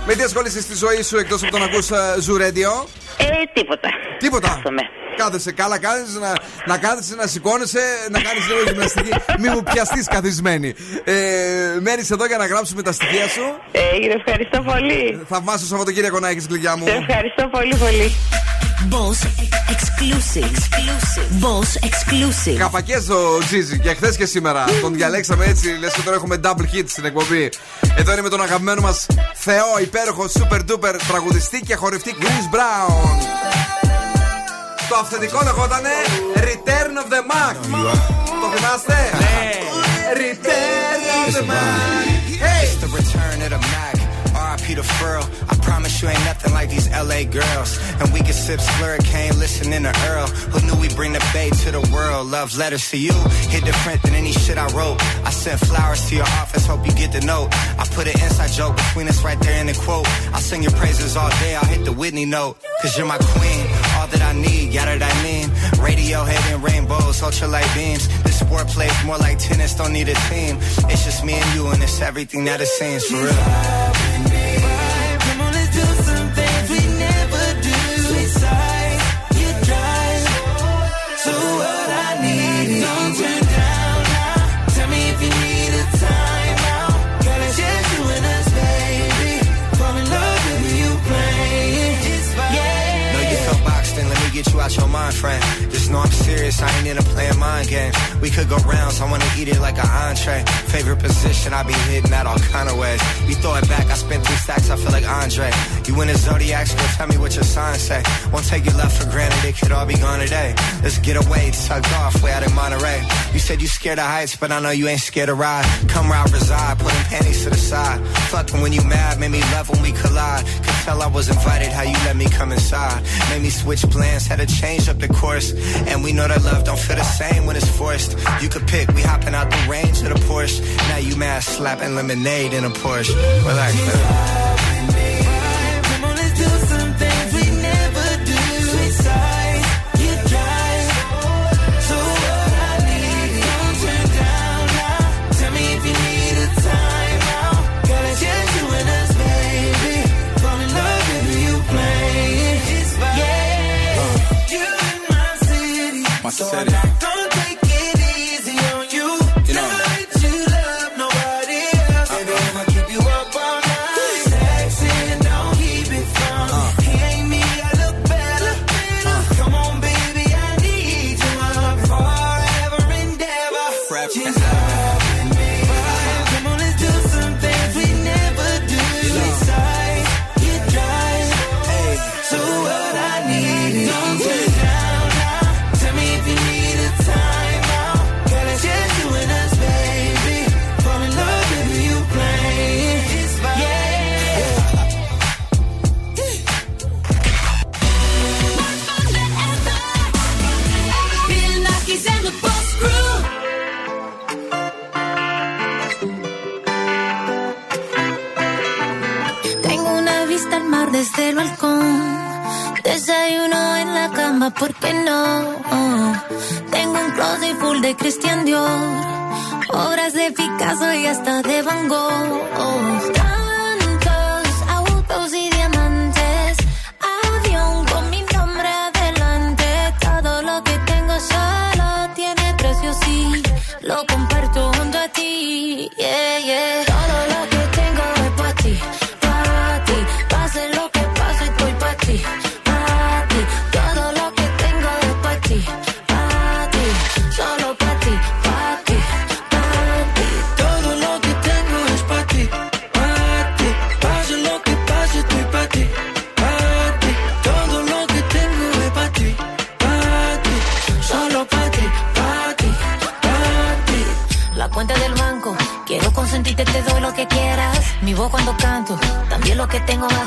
Με τι ασχολείσαι στη ζωή σου εκτός από το να ακούς ε, Zoo Radio. Ε, τίποτα. Τίποτα. Κάθομαι. Κάθεσαι καλά, κάθεσαι να, να κάθεσαι, να σηκώνεσαι, να κάνεις λίγο γυμναστική. Μη μου πιαστείς καθισμένη. Ε, Μένεις εδώ για να γράψουμε τα στοιχεία σου. Έγινε, ευχαριστώ πολύ. Θαυμάσιο Σαββατοκύριακο να έχεις, γλυκιά μου. Σε ευχαριστώ πολύ, πολύ. Boss exclusive. exclusive. Boss exclusive. Καπακέ το Τζίζι και χθες και σήμερα. Τον διαλέξαμε έτσι, λες και τώρα έχουμε double hit στην εκπομπή. Εδώ είναι με τον αγαπημένο μας Θεό, υπέροχο, super duper τραγουδιστή και χορευτή Chris Brown. Το αυθεντικό λεγότανε Return of the Mac. Το θυμάστε; Ναι. Return of the Mac. It's the return of the Mac. RIP furl. I promise you ain't nothing like these LA girls. And we can sip slurricane, listening to Earl. Who knew we bring the bay to the world? Love letters to you hit different than any shit I wrote. I sent flowers to your office, hope you get the note. I put an inside joke between us right there in the quote. I'll sing your praises all day, I'll hit the Whitney note. Cause you're my queen, all that I need, got it I mean. Radio head and rainbows, ultralight beams. This sport plays more like tennis, don't need a team. It's just me and you, and it's everything that it seems for real. We could go rounds, I wanna eat it like an entree. Favorite position, I be hitting that all kind of ways. You throw it back, I spent three stacks, I feel like Andre. You in the zodiac, school, tell me what your sign say. Won't take your love for granted, it could all be gone today. Let's get away, tucked off, way out in Monterey. You said you scared of heights, but I know you ain't scared to ride. Come round, reside, putting panties to the side. Fucking when you mad, made me love when we collide. Could tell I was invited, how you let me come inside. Made me switch plans, had to change up the course. And we know that love don't feel the same when it's forced. You could pick, we hopping out the range of the Porsche. Now you mad slapping lemonade in a Porsche. Relax, man. Come on, ¿por qué no? Tengo un closet full de Christian Dior. Obras de Picasso y hasta de Van Gogh. Tantos autos y diamantes. Avión con mi nombre adelante. Todo lo que tengo solo tiene precio, sí. tengo más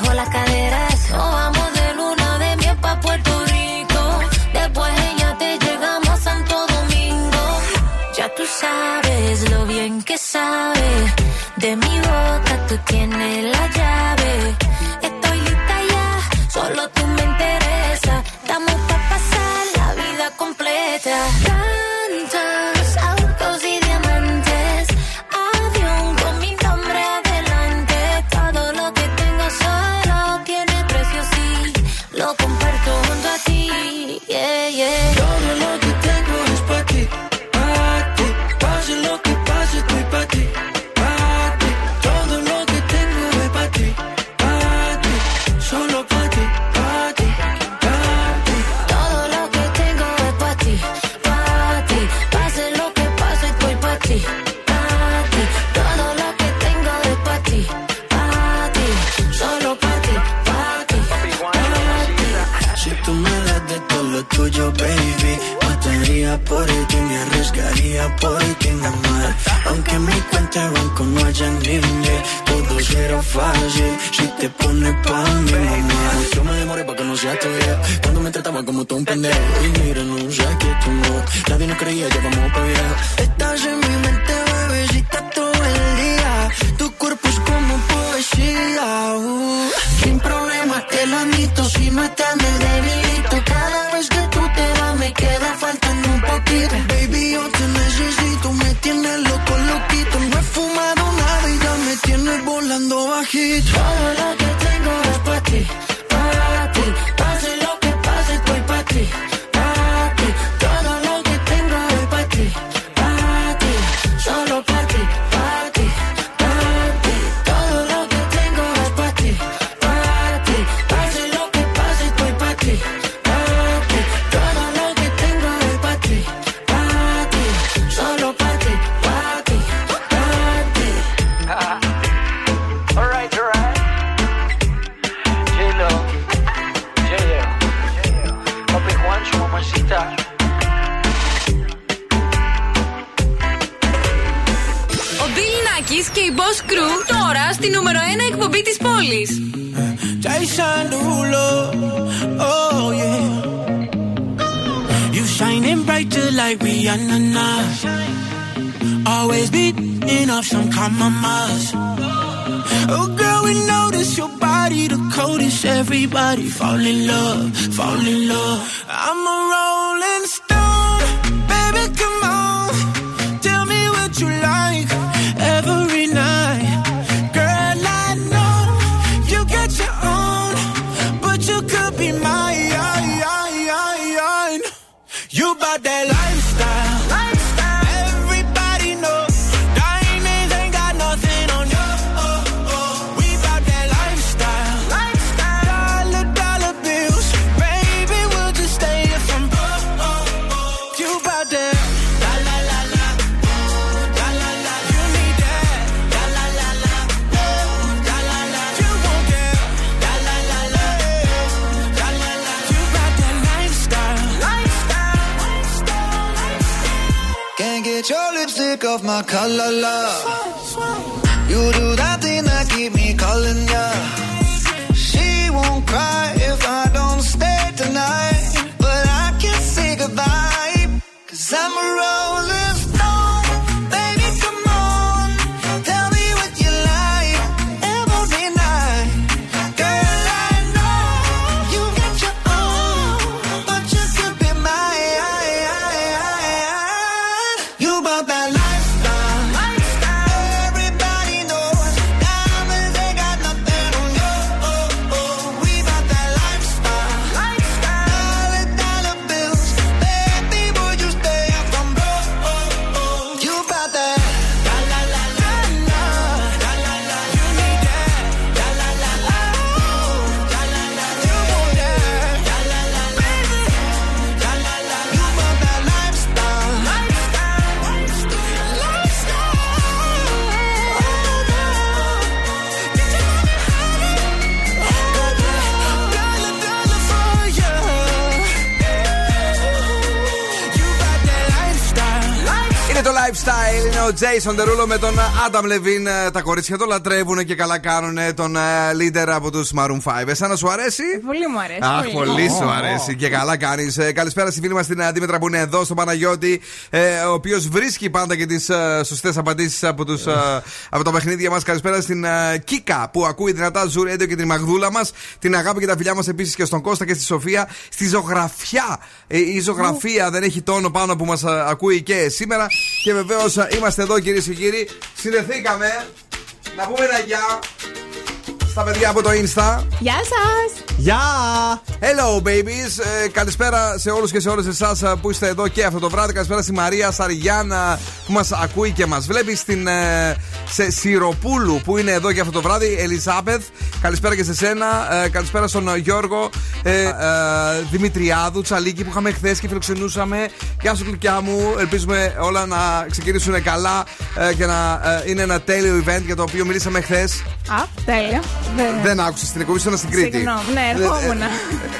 Summer exactly Nation Derulo με τον Adam Levine. Ε, τα κορίτσια το λατρεύουν και καλά κάνουν τον ε, leader από τους Maroon 5. Εσένα σου αρέσει; Πολύ μου αρέσει. Αχ, πολύ, πολύ σου αρέσει. Oh. Και καλά κάνεις. Ε, καλησπέρα στη φίλη μας την Αντίμετρα που είναι εδώ στο Παναγιώτη. Ο οποίος βρίσκει πάντα και τις σωστές απαντήσεις από, τους, από τα παιχνίδια μας. Καλησπέρα στην Κίκα που ακούει δυνατά Ζουρ και την Μαγδούλα μας. Την αγάπη και τα φιλιά μας επίσης και στον Κώστα και στη Σοφία. Στη ζωγραφιά. Η ζωγραφία oh. δεν έχει τόνο πάνω που μας ακούει και σήμερα. Και βεβαίως είμαστε εδώ κυρίες και κύριοι. Συνεθήκαμε. Να πούμε ένα γεια στα παιδιά από το Insta. Γεια σας! Γεια! Hello, babies! Ε, καλησπέρα σε όλους και σε όλες εσάς ε, που είστε εδώ και αυτό το βράδυ. Καλησπέρα στη Μαρία Σαριγιάννα που μας ακούει και μας βλέπει. Στην ε, σε Σιροπούλου που είναι εδώ και αυτό το βράδυ. Ελισάπεθ, καλησπέρα και σε σένα. Ε, καλησπέρα στον ε, Γιώργο ε, ε, Δημητριάδου Τσαλίκη που είχαμε χθες και φιλοξενούσαμε. Γεια σου, κλουκιά μου. Ελπίζουμε όλα να ξεκινήσουν καλά και να είναι ένα τέλειο event για το οποίο μιλήσαμε χθες. Α, τέλεια. Δεν- Δεν άκουσες την εκπομπή σου στην Κρήτη. Συγγνώμη, ναι, ερχόμουν.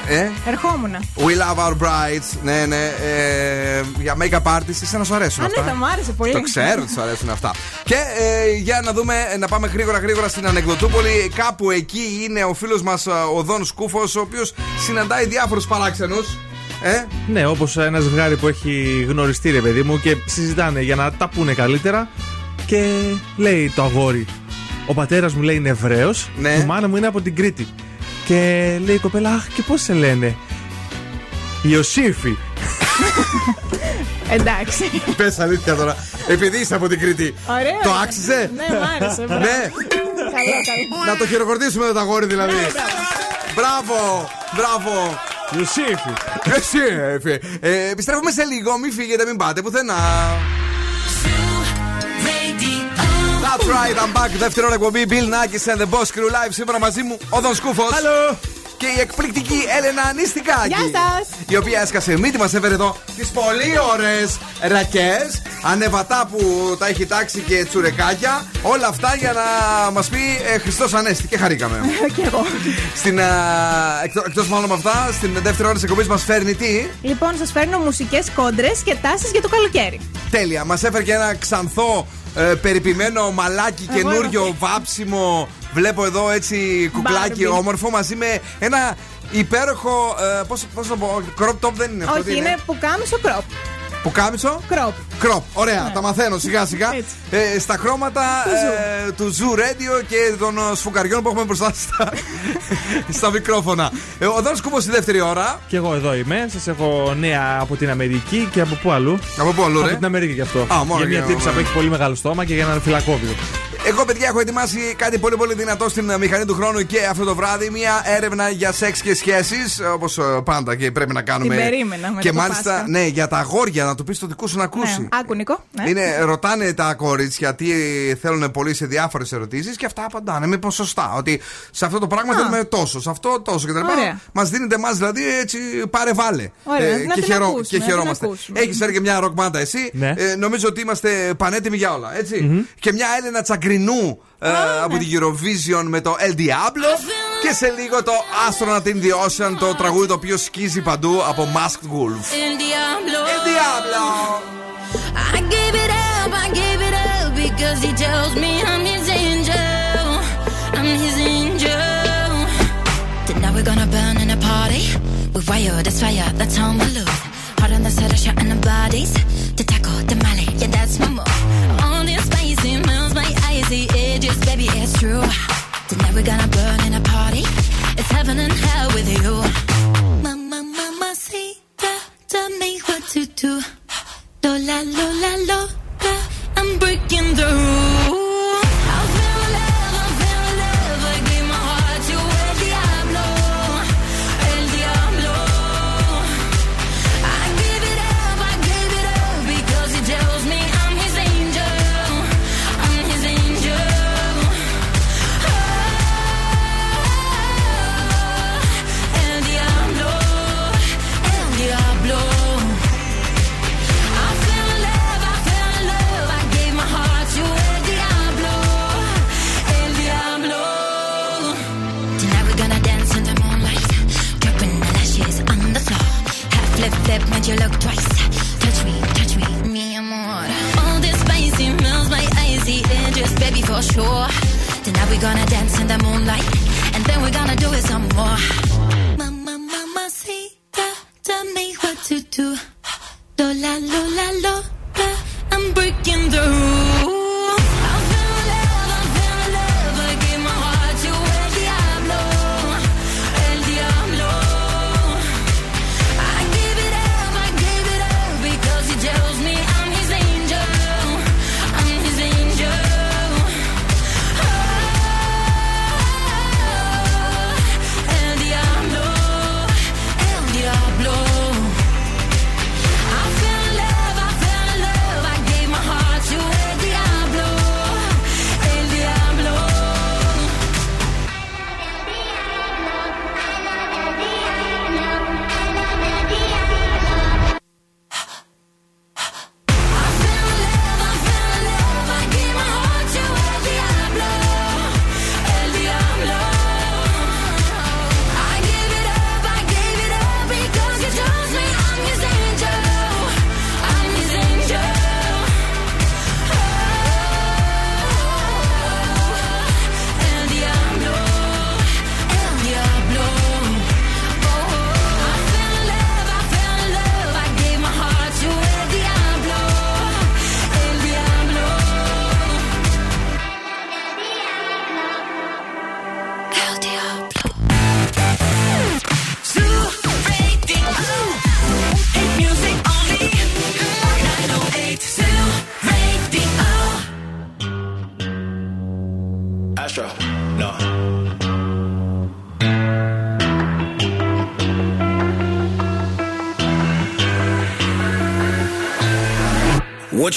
Ε, Ερχόμουν. We love our brides. Ναι, ναι. Ε, για make-up artists, είσαι να σου αρέσουν Α, αυτά; ναι, θα μου άρεσε πολύ. Το ξέρω ότι σου αρέσουν αυτά. Και ε, για να δούμε, να πάμε γρήγορα γρήγορα στην Ανεκδοτούπολη. Κάπου εκεί είναι ο φίλος μας ο Δον Σκούφος, ο οποίος συναντάει διάφορους παράξενους. Ε, Ναι, όπως ένας ζευγάρι που έχει γνωριστεί, ρε παιδί μου, και συζητάνε για να τα πούνε καλύτερα. Και λέει το αγόρι, ο πατέρας μου λέει είναι Εβραίος, Ναι. η μάνα μου είναι από την Κρήτη. Και λέει η κοπέλα, Αχ, και πώς σε λένε; Ιωσήφη. Εντάξει. Πες αλήθεια τώρα. Επειδή είσαι από την Κρήτη. Ωραία. Το άξιζε; Ναι, μ' άρεσε. μπράβο. Ναι. Καλό, καλό. Να το χειροκροτήσουμε το αγόρι δηλαδή. Ναι, μπράβο. Μπράβο, μπράβο. Ιωσήφη. Εσύ, έφε. Ε, επιστρέφουμε σε λίγο. Μην φύγετε, μην πάτε πουθενά. That's right, I'm back. Δεύτερη ώρα εκπομπή Bill Nackis and the Boss Crew Live. Σήμερα μαζί μου ο Δον Σκούφος. Hello. Και η εκπληκτική Έλενα Νίστικάκη. Γεια σας. Η οποία έσκασε μύτη μας έφερε εδώ τις πολύ ωραίες ρακές. Ανεβατά που τα έχει τάξει και τσουρεκάκια. Όλα αυτά για να μας πει ε, Χριστός Ανέστη. Και χαρήκαμε. Κι εγώ. Στην, εκτό μάλλον με αυτά, στην δεύτερη ώρα της εκπομπής μας φέρνει τι; Λοιπόν, σας φέρνω μουσικές κόντρες και τάσεις για το καλοκαίρι. Τέλεια. Μας έφερε και ένα ξανθό ε, περιποιημένο μαλάκι Εγώ καινούριο είμαι βάψιμο. Βλέπω εδώ έτσι κουκλάκι Barbie. όμορφο μαζί με ένα υπέροχο. Ε, πώς, πώς το πω, crop top δεν είναι αυτό. τι Όχι, είναι πουκάμισο κρόπ. Πουκάμισο. Κρόπ. Κροπ. Ωραία, τα μαθαίνω σιγά σιγά. Ε, στα χρώματα ε, του Zoo Radio και των ε, σφουγγαριών που έχουμε μπροστά στα, στα μικρόφωνα. Ε, ο Δόν Κούμπο στη δεύτερη ώρα. Και εγώ εδώ είμαι. Σας έχω νέα από την Αμερική και από πού αλλού. Από πού αλλού, Από ρε; την Αμερική γι' αυτό. Α, μόνο για μια για- τύψα που έχει πολύ μεγάλο στόμα και για έναν φυλακόβιο. Εγώ, παιδιά, έχω ετοιμάσει κάτι πολύ πολύ δυνατό στην ε, μηχανή του χρόνου και αυτό το βράδυ. Μια έρευνα για σεξ και σχέσεις. Όπως πάντα και πρέπει να κάνουμε. Την περίμενα μετά Και το μάλιστα, Πάσχα. ναι, για τα αγόρια, να του πεις το δικό σου να ακούσει. Ναι. Άκου, Νικό. Ναι. Είναι, ρωτάνε τα κορίτσια τι θέλουν πολύ σε διάφορες ερωτήσεις και αυτά απαντάνε με ποσοστά. Ότι σε αυτό το πράγμα Α. θέλουμε τόσο, σε αυτό τόσο κτλ. Ωραία. Μας δίνετε εμάς δηλαδή έτσι πάρε βάλε. Ωραία, να και, την ακούσουμε, και να την χαιρόμαστε. ακούσουμε. Έχεις φέρει και μια ροκ μπάντα εσύ. Ναι. Ε, νομίζω ότι είμαστε πανέτοιμοι για όλα. Έτσι. Και μια Έλενα Τσαγκρινού ε, από την Eurovision με το El Diablo. Και σε λίγο το Astronaut in the Ocean, το τραγούδι το οποίο σκίζει παντού από Masked Wolf. El Diablo. El Diablo. I gave it up, I gave it up because he tells me I'm his angel. I'm his angel. Tonight we're gonna burn in a party. We wired as fire, that's how we lose. Hard on the side, shot in the bodies. To tackle the Mali, yeah, that's my move. Icy edges, baby, it's true. Tonight we're gonna burn in a party. It's heaven and hell with you. Mama, mama, see, tell me what to do. Lola, Lola, Lola, I'm breaking through. I you look twice. Touch me, touch me, mi amor. All this spicy melts my icy edges, baby for sure. Tonight we're gonna dance in the moonlight, and then we're gonna do it some more. Mama, mama, see, tell me what to do. Lola, Lola, Lola, I'm breaking through. I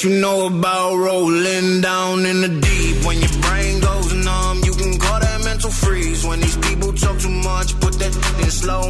you know about rolling down in the deep? When your brain goes numb, you can call that mental freeze. When these people talk too much, put that in slow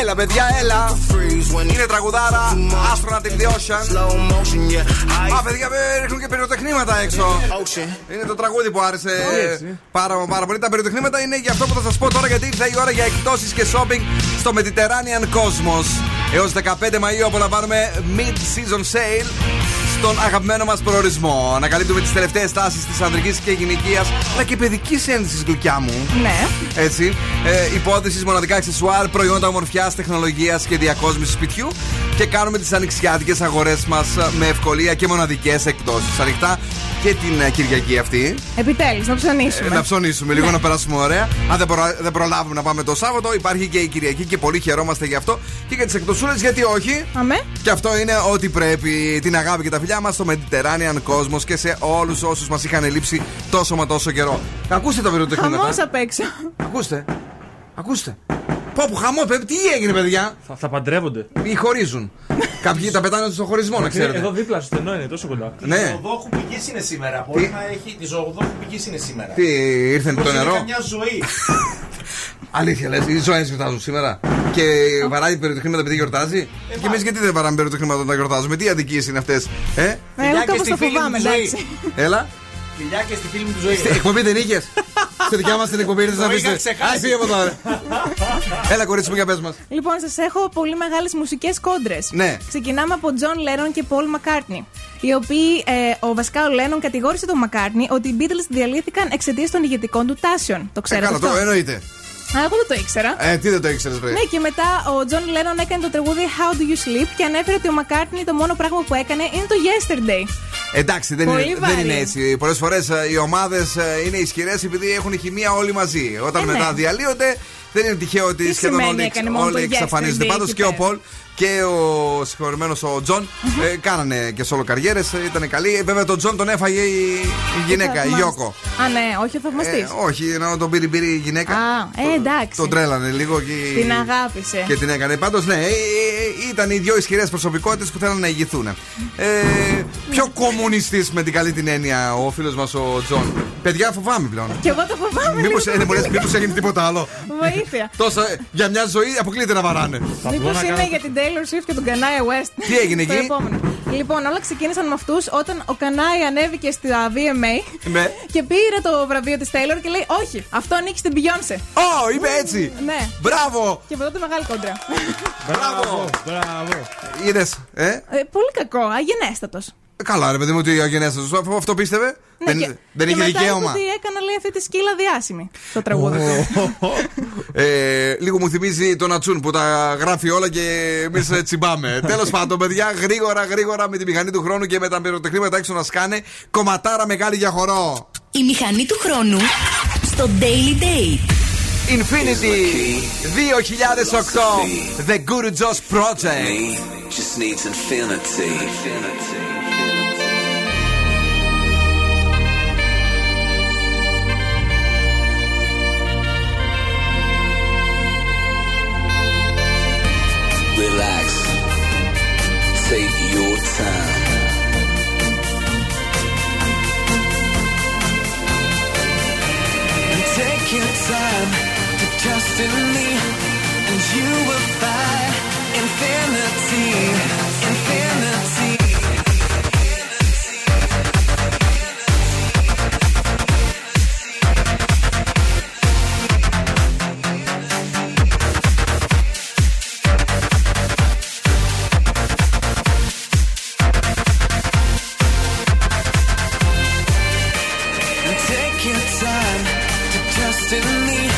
Έλα, παιδιά, έλα. Είναι τραγουδάρα Astronaut in the Ocean. Α, παιδιά, ε, ρίχνουν και πυροτεχνήματα έξω. Είναι το τραγούδι που άρεσε πάρα, πάρα πολύ. Τα πυροτεχνήματα είναι για αυτό που θα σας πω τώρα, γιατί ήρθε η ώρα για εκπτώσει και shopping στο Mediterranean Cosmos. Έως 15 Μαου απολαμβάνουμε mid-season sale στον αγαπημένο μας προορισμό. Ανακαλύπτουμε τις τελευταίες τάσεις της ανδρικής και γυναικείας αλλά και παιδικής ένδυσης, γλυκιά μου. Ναι. Έτσι. Ε, Υπόθεσης, μοναδικά αξεσουάρ, προϊόντα ομορφιάς, τεχνολογίας και διακόσμησης σπιτιού. Και κάνουμε τις ανοιξιάτικες αγορές μας με ευκολία και μοναδικές εκπτώσει. Ανοιχτά και την ε, Κυριακή αυτή. Επιτέλους, να ψωνίσουμε. Ε, να ψωνίσουμε λίγο, Ναι. να περάσουμε ωραία. Αν δεν, προ- δεν προλάβουμε να πάμε το Σάββατο, υπάρχει και η Κυριακή και πολύ χαιρόμαστε γι' αυτό. Και για τις εκπτωσούλε, γιατί όχι. Αμέ. Και αυτό είναι ότι πρέπει την αγάπη και τα φιλιά μας στο Mediterranean Cosmos και σε όλους όσους μας είχαν λείψει τόσο μα τόσο καιρό. Ακούστε τα πυροτεχνήματα. Χαμός απ' έξω. Ακούστε. Ακούστε. Πω που χαμός, παιδί, τι έγινε, παιδιά; Θα, θα παντρεύονται. Ή χωρίζουν. Κάποιοι τα πετάνε στο χωρισμό, να ξέρετε. Εδώ δίπλα στο στενό είναι τόσο κοντά. Ναι. Τη ζωοδόχου πηγή είναι σήμερα. Μπορεί να έχει τη ζωοδόχου πηγή είναι σήμερα. Τι, ήρθε Πως το είναι νερό; καμιά ζωή. Αλήθεια λες, οι ζωές γιορτάζουν σήμερα. Και βαράει πυροτεχνήματα επειδή γιορτάζει. και εμείς γιατί δεν βαράμε πυροτεχνήματα όταν γιορτάζουμε; Τι αδικίες είναι αυτές. Ε; Ε, Εγώ κάπως το φοβάμαι, εντάξει. Έλα. Φιλιά και στη φίλη μου τη ζωή. Στην εκπομπή δεν είχες; Στη δικιά μας την εκπομπή ήρθες να Το πεις. είχα ξεχάσει. Α, φύγε από τώρα. Έλα, κορίτσι μου, για πες μας. Λοιπόν, σας έχω πολύ μεγάλες μουσικές κόντρες. Ναι. Ξεκινάμε από John Lennon και Paul McCartney. Οι οποίοι, ε, ο βασικά ο Lennon κατηγόρησε τον McCartney ότι οι Beatles διαλύθηκαν εξαιτίας των ηγετικών του τάσεων. Το Ε, ξέρετε καλά, αυτό; το εννοείται. Α, εγώ δεν το ήξερα. Ε, τι δεν το ήξερες, βρε. Ναι, και μετά ο John Lennon έκανε το τραγούδι How Do You Sleep και ανέφερε ότι ο McCartney το μόνο πράγμα που έκανε είναι το Yesterday. Εντάξει, δεν Πολύ είναι, δεν βαρύ. είναι έτσι. Πολλές φορές οι ομάδες είναι ισχυρές επειδή έχουν χημεία όλοι μαζί. Όταν Ε, ναι. μετά διαλύονται, δεν είναι τυχαίο ότι Τι σχεδόν σημαίνει όλοι, έκανε μόνο όλοι το εξαφανίζονται. yesterday Πάντως εκεί και ο πέρα. Πολ και ο συγχωρεμένος ο Τζον ε, κάνανε και solo καριέρες, ήταν καλοί. Ε, Βέβαια τον Τζον τον έφαγε η, η γυναίκα, η Θαυμάσ- Γιώκο. Α, ναι, όχι ο θαυμαστή. Ε, όχι, να τον πήρε πήρε η γυναίκα. Α, ε, εντάξει. Τον τρέλανε λίγο και. Την αγάπησε. Και την έκανε. Πάντως, ναι, ε, ε, ήταν οι δύο ισχυρές προσωπικότητες που θέλανε να ηγηθούν. Ε, πιο κομμουνιστής με την καλή την έννοια ο φίλος μας ο Τζον. Παιδιά, φοβάμαι πλέον. Και εγώ το φοβάμαι. Μήπως λίγο. μήπως έγινε τίποτα άλλο. Βοήθεια. Τόσο ε, για μια ζωή αποκλείεται να βαράνε. Μήπως είναι για την Taylor Swift και τον Kanye West. Τι έγινε Το εκεί; επόμενο. Λοιπόν, όλα ξεκίνησαν με αυτούς όταν ο Kanye ανέβηκε στα VMA Ναι. και πήρε το βραβείο της Taylor και λέει: Όχι, αυτό ανήκει στην Beyoncé. Ω, είπε έτσι. Ναι. Μπράβο! Και από τότε μεγάλη κόντρα. Μπράβο! Μπράβο. Είδες, ε; Ε, πολύ κακό, αγενέστατος. Καλά, ρε παιδί μου, ότι η αγενέστατο. Αυτό, αυτό πίστευε. δεν Ναι, και- δεν και είχε μετά δικαίωμα. είπε ότι έκανα λέει αυτή τη σκύλα διάσημη. Το τραγούδι του. Ε, λίγο μου θυμίζει τον Ατσούν που τα γράφει όλα και εμείς τσιμπάμε. Τέλος πάντων, παιδιά, γρήγορα, γρήγορα με τη μηχανή του χρόνου και με τα πυροτεχνήματα έξω να σκάνε. Κομματάρα μεγάλη για χορό. Η μηχανή του χρόνου στο Daily Date. Infinity 2008 The Guru Josh Project. Just needs infinity. Relax. Take your time. And take your time to trust in me, and you will find infinity. Take your time to trust in me,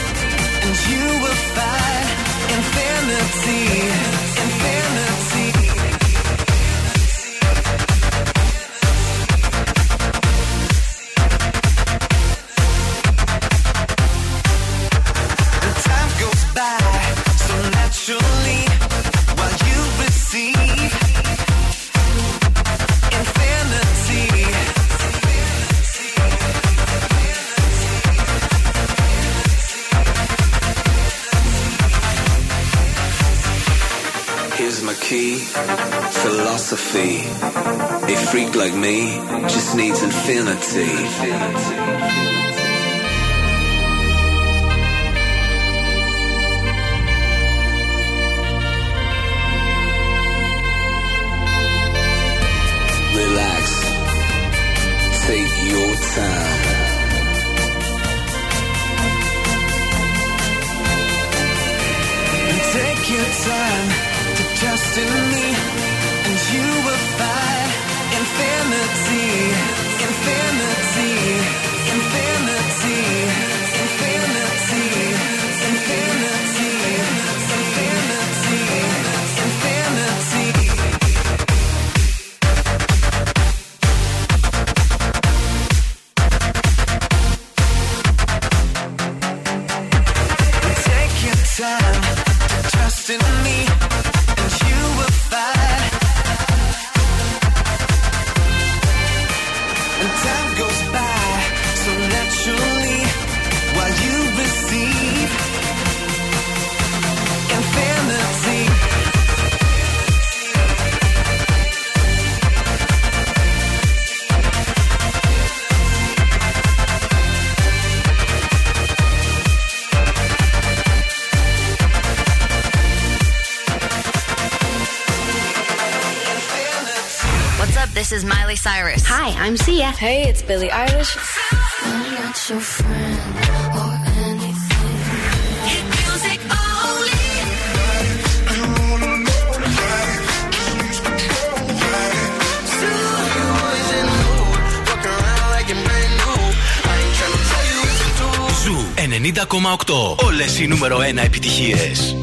like me just needs infinity. Hey, it's Billie Eilish. I'm not Όλες οι νούμερο ένα επιτυχίες.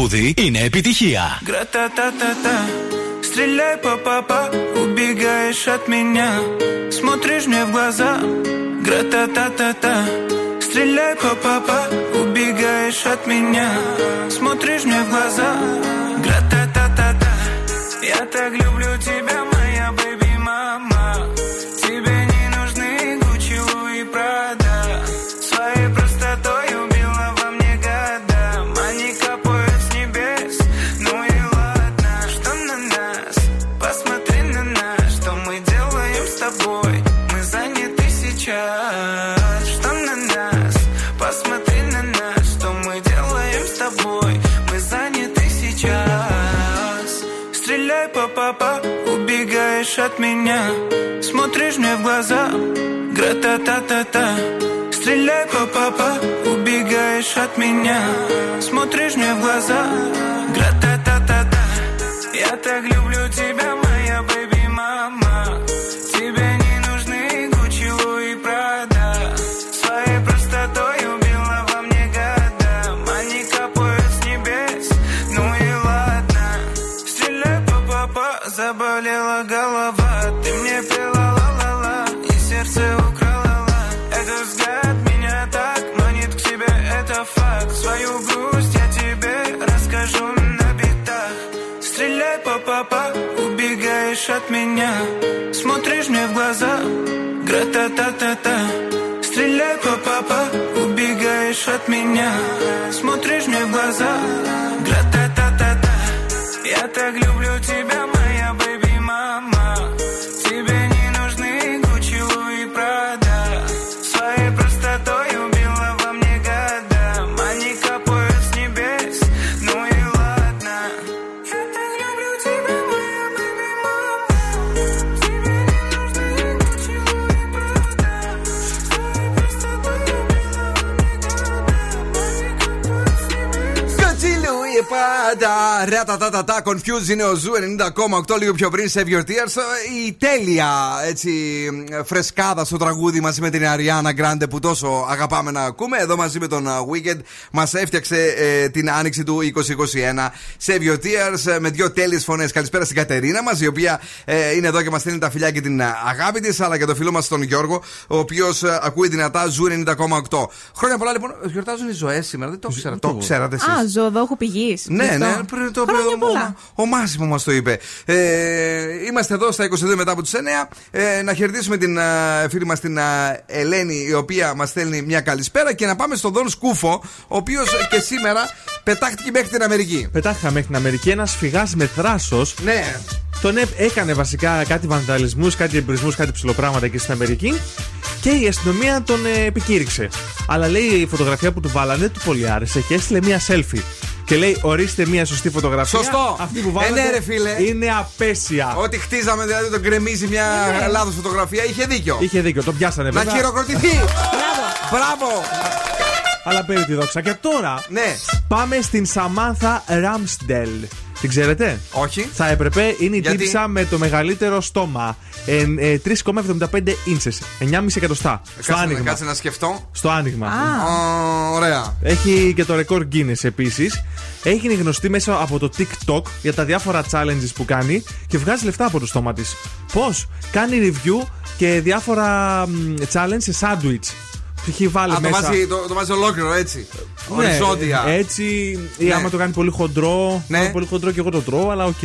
τραγούδι είναι επιτυχία. Гра-та-та-та-та Стреляй, папа, убегаешь от меня Смотришь мне в глаза Гра-та-та-та-та Стреляй, папа, убегаешь от меня Смотришь мне в глаза Гра-та-та-та-та от меня. Смотришь мне в глаза. Гра-та-та-та-та Стреляй, папа, убегаешь от меня. Смотришь мне в глаза. Гра-та-та-та-та заболела голова Ты мне пела ла-ла-ла И сердце украла ла Этот взгляд меня так манит к себе Это факт. Свою грусть я тебе расскажу на битах. Стреляй, папа, убегаешь от меня. Смотришь мне в глаза Гра-та-та-та-та. Стреляй, папа, убегаешь от меня. Смотришь мне в глаза πάντα. Ρα-τα-τα-τα-τα. Confused είναι ο Zoo 90,8 λίγο πιο πριν. Save your tears. Η τέλεια έτσι φρεσκάδα στο τραγούδι μαζί με την Αριάννα Γκράντε που τόσο αγαπάμε να ακούμε. Εδώ μαζί με τον uh, Weeknd μας έφτιαξε ε, την άνοιξη του 2021. Save your tears ε, με δύο τέλειες φωνές. Καλησπέρα στην Κατερίνα μας, η οποία ε, είναι εδώ και μας στέλνει τα φιλιά και την ε, αγάπη της, αλλά και το φίλο μας τον Γιώργο, ο οποίος ακούει δυνατά Zoo 90,8. Χρόνια πολλά λοιπόν. Γιορτάζουν οι Ζωές σήμερα, δεν το ήξερα. Το ξέρατε εσείς. Α, ζωοδόχου πηγή. Ναι, ναι, πριν το Χρόνια ο, πολλά. ο Μάσιμο μας το είπε. Ε, είμαστε εδώ στα 22 μετά από τις 9. Ε, να χαιρετήσουμε την ε, φίλη μας την ε, Ελένη, η οποία μας στέλνει μια καλησπέρα και να πάμε στον Δον Σκούφο, ο οποίος και σήμερα πετάχτηκε μέχρι την Αμερική. Πετάχαμε μέχρι την Αμερική ένας φυγάς με θράσος. Ναι. Τον έ- έκανε βασικά κάτι βανδαλισμούς, κάτι εμπρισμούς, κάτι ψηλοπράγματα εκεί στην Αμερική. Και η αστυνομία τον ε, επικήρυξε. Αλλά λέει η φωτογραφία που του βάλανε δεν του πολύ άρεσε και έστειλε μία selfie. Και λέει: Ορίστε μία σωστή φωτογραφία. Σωστό. Αυτή που Ε, βάλατε ναι, ρε, φίλε. είναι απέσια. Ό,τι χτίζαμε δηλαδή τον κρεμίζει μια Ναι. λάθος φωτογραφία, είχε δίκιο. Είχε δίκιο, το πιάσανε Να βέβαια. χειροκροτηθεί! Μπράβο! Αλλά παίρνει τη δόξα. Και τώρα Ναι. πάμε στην Σαμάνθα Ράμσντελ. Την ξέρετε; Όχι. Θα έπρεπε. Είναι η Γιατί; τύψα με το μεγαλύτερο στόμα. Ε, ε, 3,75 ίντσες 9,5 εκατοστά. Στο Κάτσε, να- άνοιγμα. κάτσε να σκεφτώ. Στο άνοιγμα. Α, ωραία. Έχει και το ρεκόρ Guinness επίσης. Έγινε γνωστή μέσα από το TikTok για τα διάφορα challenges που κάνει και βγάζει λεφτά από το στόμα της. Πώς; Κάνει review και διάφορα μ, challenge σε sandwich. Π.χ. βάλει Α, το μέσα. βάζει, το, το βάζει ολόκληρο έτσι. Ναι, Οριζόντια. Έτσι, ή Ναι. άμα το κάνει πολύ χοντρό. Ναι. Ναι. Πολύ χοντρό και εγώ το τρώω, αλλά οκ.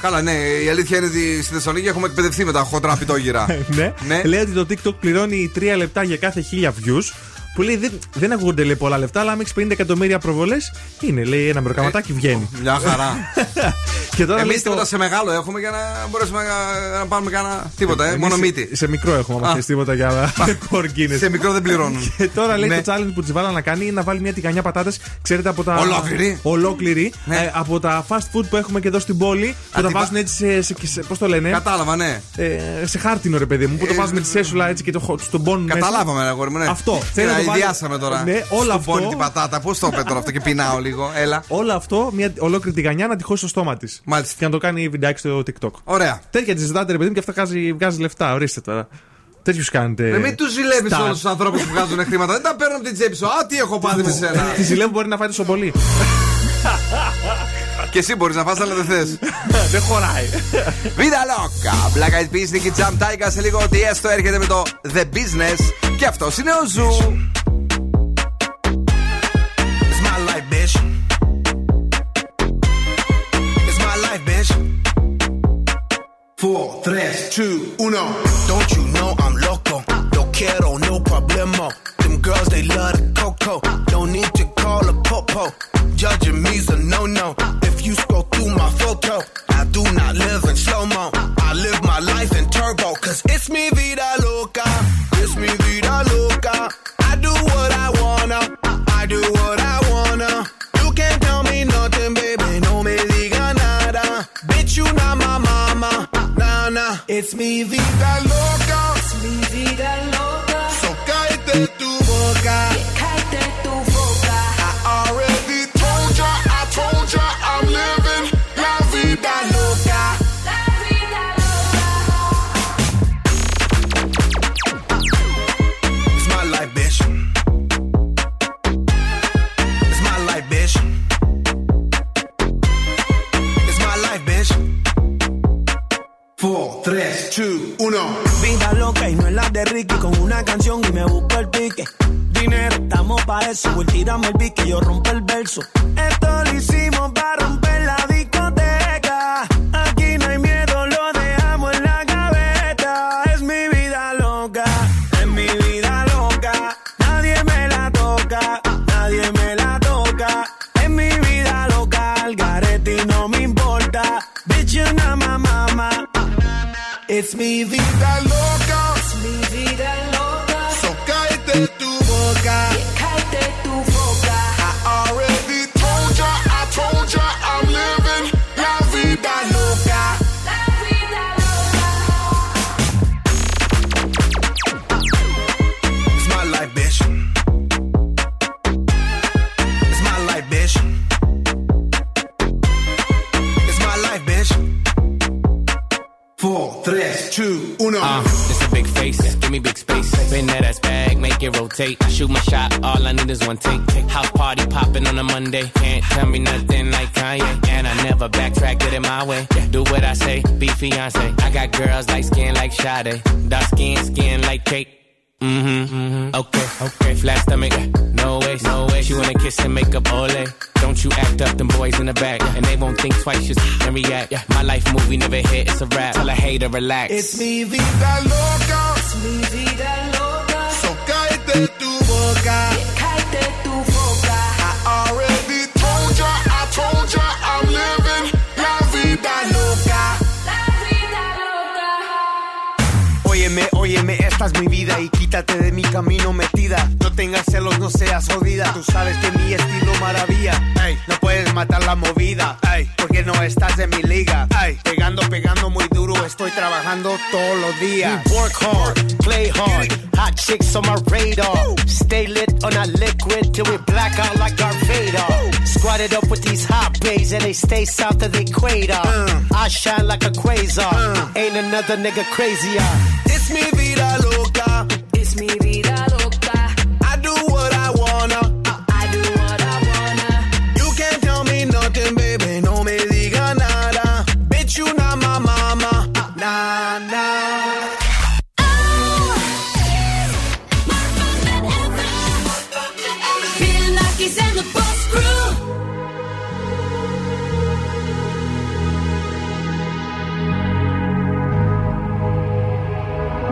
Καλά, ναι, η αλήθεια είναι ότι στη Θεσσαλονίκη έχουμε εκπαιδευτεί με τα χοντρά πιτόγυρα. ναι. Ναι. Λέει ότι το TikTok πληρώνει 3 λεπτά για κάθε 1000 views. Που λέει δεν, δεν ακούγονται λέει, πολλά λεφτά, αλλά άμα έχεις 50 εκατομμύρια προβολές, είναι. Λέει ένα μεροκαματάκι βγαίνει. Μια χαρά. και τώρα Εμείς λέει τίποτα το- σε μεγάλο έχουμε για να μπορέσουμε να, να πάρουμε κανένα. Τίποτα, ε, Εμείς μόνο σε- μύτη. Σε μικρό έχουμε, άμα Α. θες τίποτα για ρεκόρ Guinness. Σε μικρό δεν πληρώνουν. Και τώρα λέει Ναι. το challenge που τη βάλα να κάνει είναι να βάλει μια τηγανιά πατάτες, ξέρετε από τα. Ολόκληρη. Ολόκληρη. Ναι. ε, από τα fast food που έχουμε και εδώ στην πόλη. Που τα τι βάζουν έτσι σε. σε, σε Πώς το λένε; Κατάλαβα, ναι. Ε, σε χάρτινο ρε παιδί μου. Που το Ε, βάζουν με τη σέσουλα έτσι και το, χω- στον πόνουν. μέσα. Καταλάβαμε, αγόρι μου, ναι. Αυτό. Τι Θέλει να να το βάλει- ιδιάσαμε τώρα. Ναι, όλο Στον αυτό. πόνι την πατάτα. Πώς το είπε τώρα αυτό και πεινάω λίγο. Έλα. Όλο αυτό, μια ολόκληρη τηγανιά να τη χώσει στο στόμα της. Μάλιστα. Και να το κάνει βιντεάκι στο TikTok. Ωραία. Τέτοια τη ζητάτε ρε παιδί μου και αυτά βγάζει, βγάζει λεφτά. Ορίστε τώρα. Τέτοιους κάνετε. Ε, μην τους ζηλεύεις star. όλους τους ανθρώπους που βγάζουν χρήματα. Δεν τα παίρνω από την τσέπη σου. Α, τι έχω πάθει με σένα. Τη ζηλεύω μπορεί να φάει τόσο πολύ. Και εσύ μπορεί να φας αλλά δεν θε. Δεν χωράει. Vida Loca. Black Eyed Peas, Nicky Jam, Tiger. Σε λίγο ότι έστω έρχεται με το The Business. Και αυτό είναι ο Ζου. It's my life, bitch. It's my life, bitch. Four, tres, two, uno. Don't you know I'm loco? No quiero, no problemo. Them girls, they love the coco. No need to call a popo. Judging me's a no-no. If you scroll through my photo, I do not live in slow-mo. I live my life in turbo. Cause it's me vida loca. It's me vida loca. I do what I wanna. I do what I wanna. You can't tell me nothing, baby. No me diga nada. Bitch, you not my mama. Nah, nah. It's me vida loca. It's me vida loca. Vida loca y no es la de Ricky con una canción y me busco el pique. Dinero, estamos pa' eso, voy tirame el pique, yo rompo el verso. Esto lo hicimos para romper It's mi vida loca. Make rotate. I shoot my shot, all I need is one take. House party popping on a Monday. Can't tell me nothing like Kanye. And I never backtrack, get it my way. Do what I say, be fiance. I got girls like skin like Sade. Dark skin, skin like cake. Mm-hmm, mm-hmm. Okay, okay. Flat stomach, no way, no way. She wanna kiss and make up ole. Don't you act up, them boys in the back. And they won't think twice, just and react. My life movie never hit, it's a rap. Tell a hater, relax. It's mi vida loca. Es mi vida loca. So cállate tu boca. Cállate tu boca. I already told ya, I told ya, I'm living la vida loca. Óyeme, óyeme, esta es mi vida y quítate de mi camino metida. No tengas celos, no seas jodida. Tú sabes que mi estilo maravilla. Ey, no puedes matar la movida. Ey, porque no estás en mi liga. Ey, trabajando todos los días. We work hard, play hard. Hot chicks on my radar. Stay lit on a liquid till we black out like Darth Vader. Squatted up with these hot bays and they stay south of the equator. Uh. I shine like a quasar. Uh. Ain't another nigga crazier. It's mi vida loca.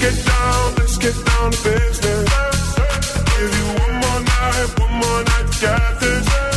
Get down, let's get down to business. Give you one more night, one more night get this.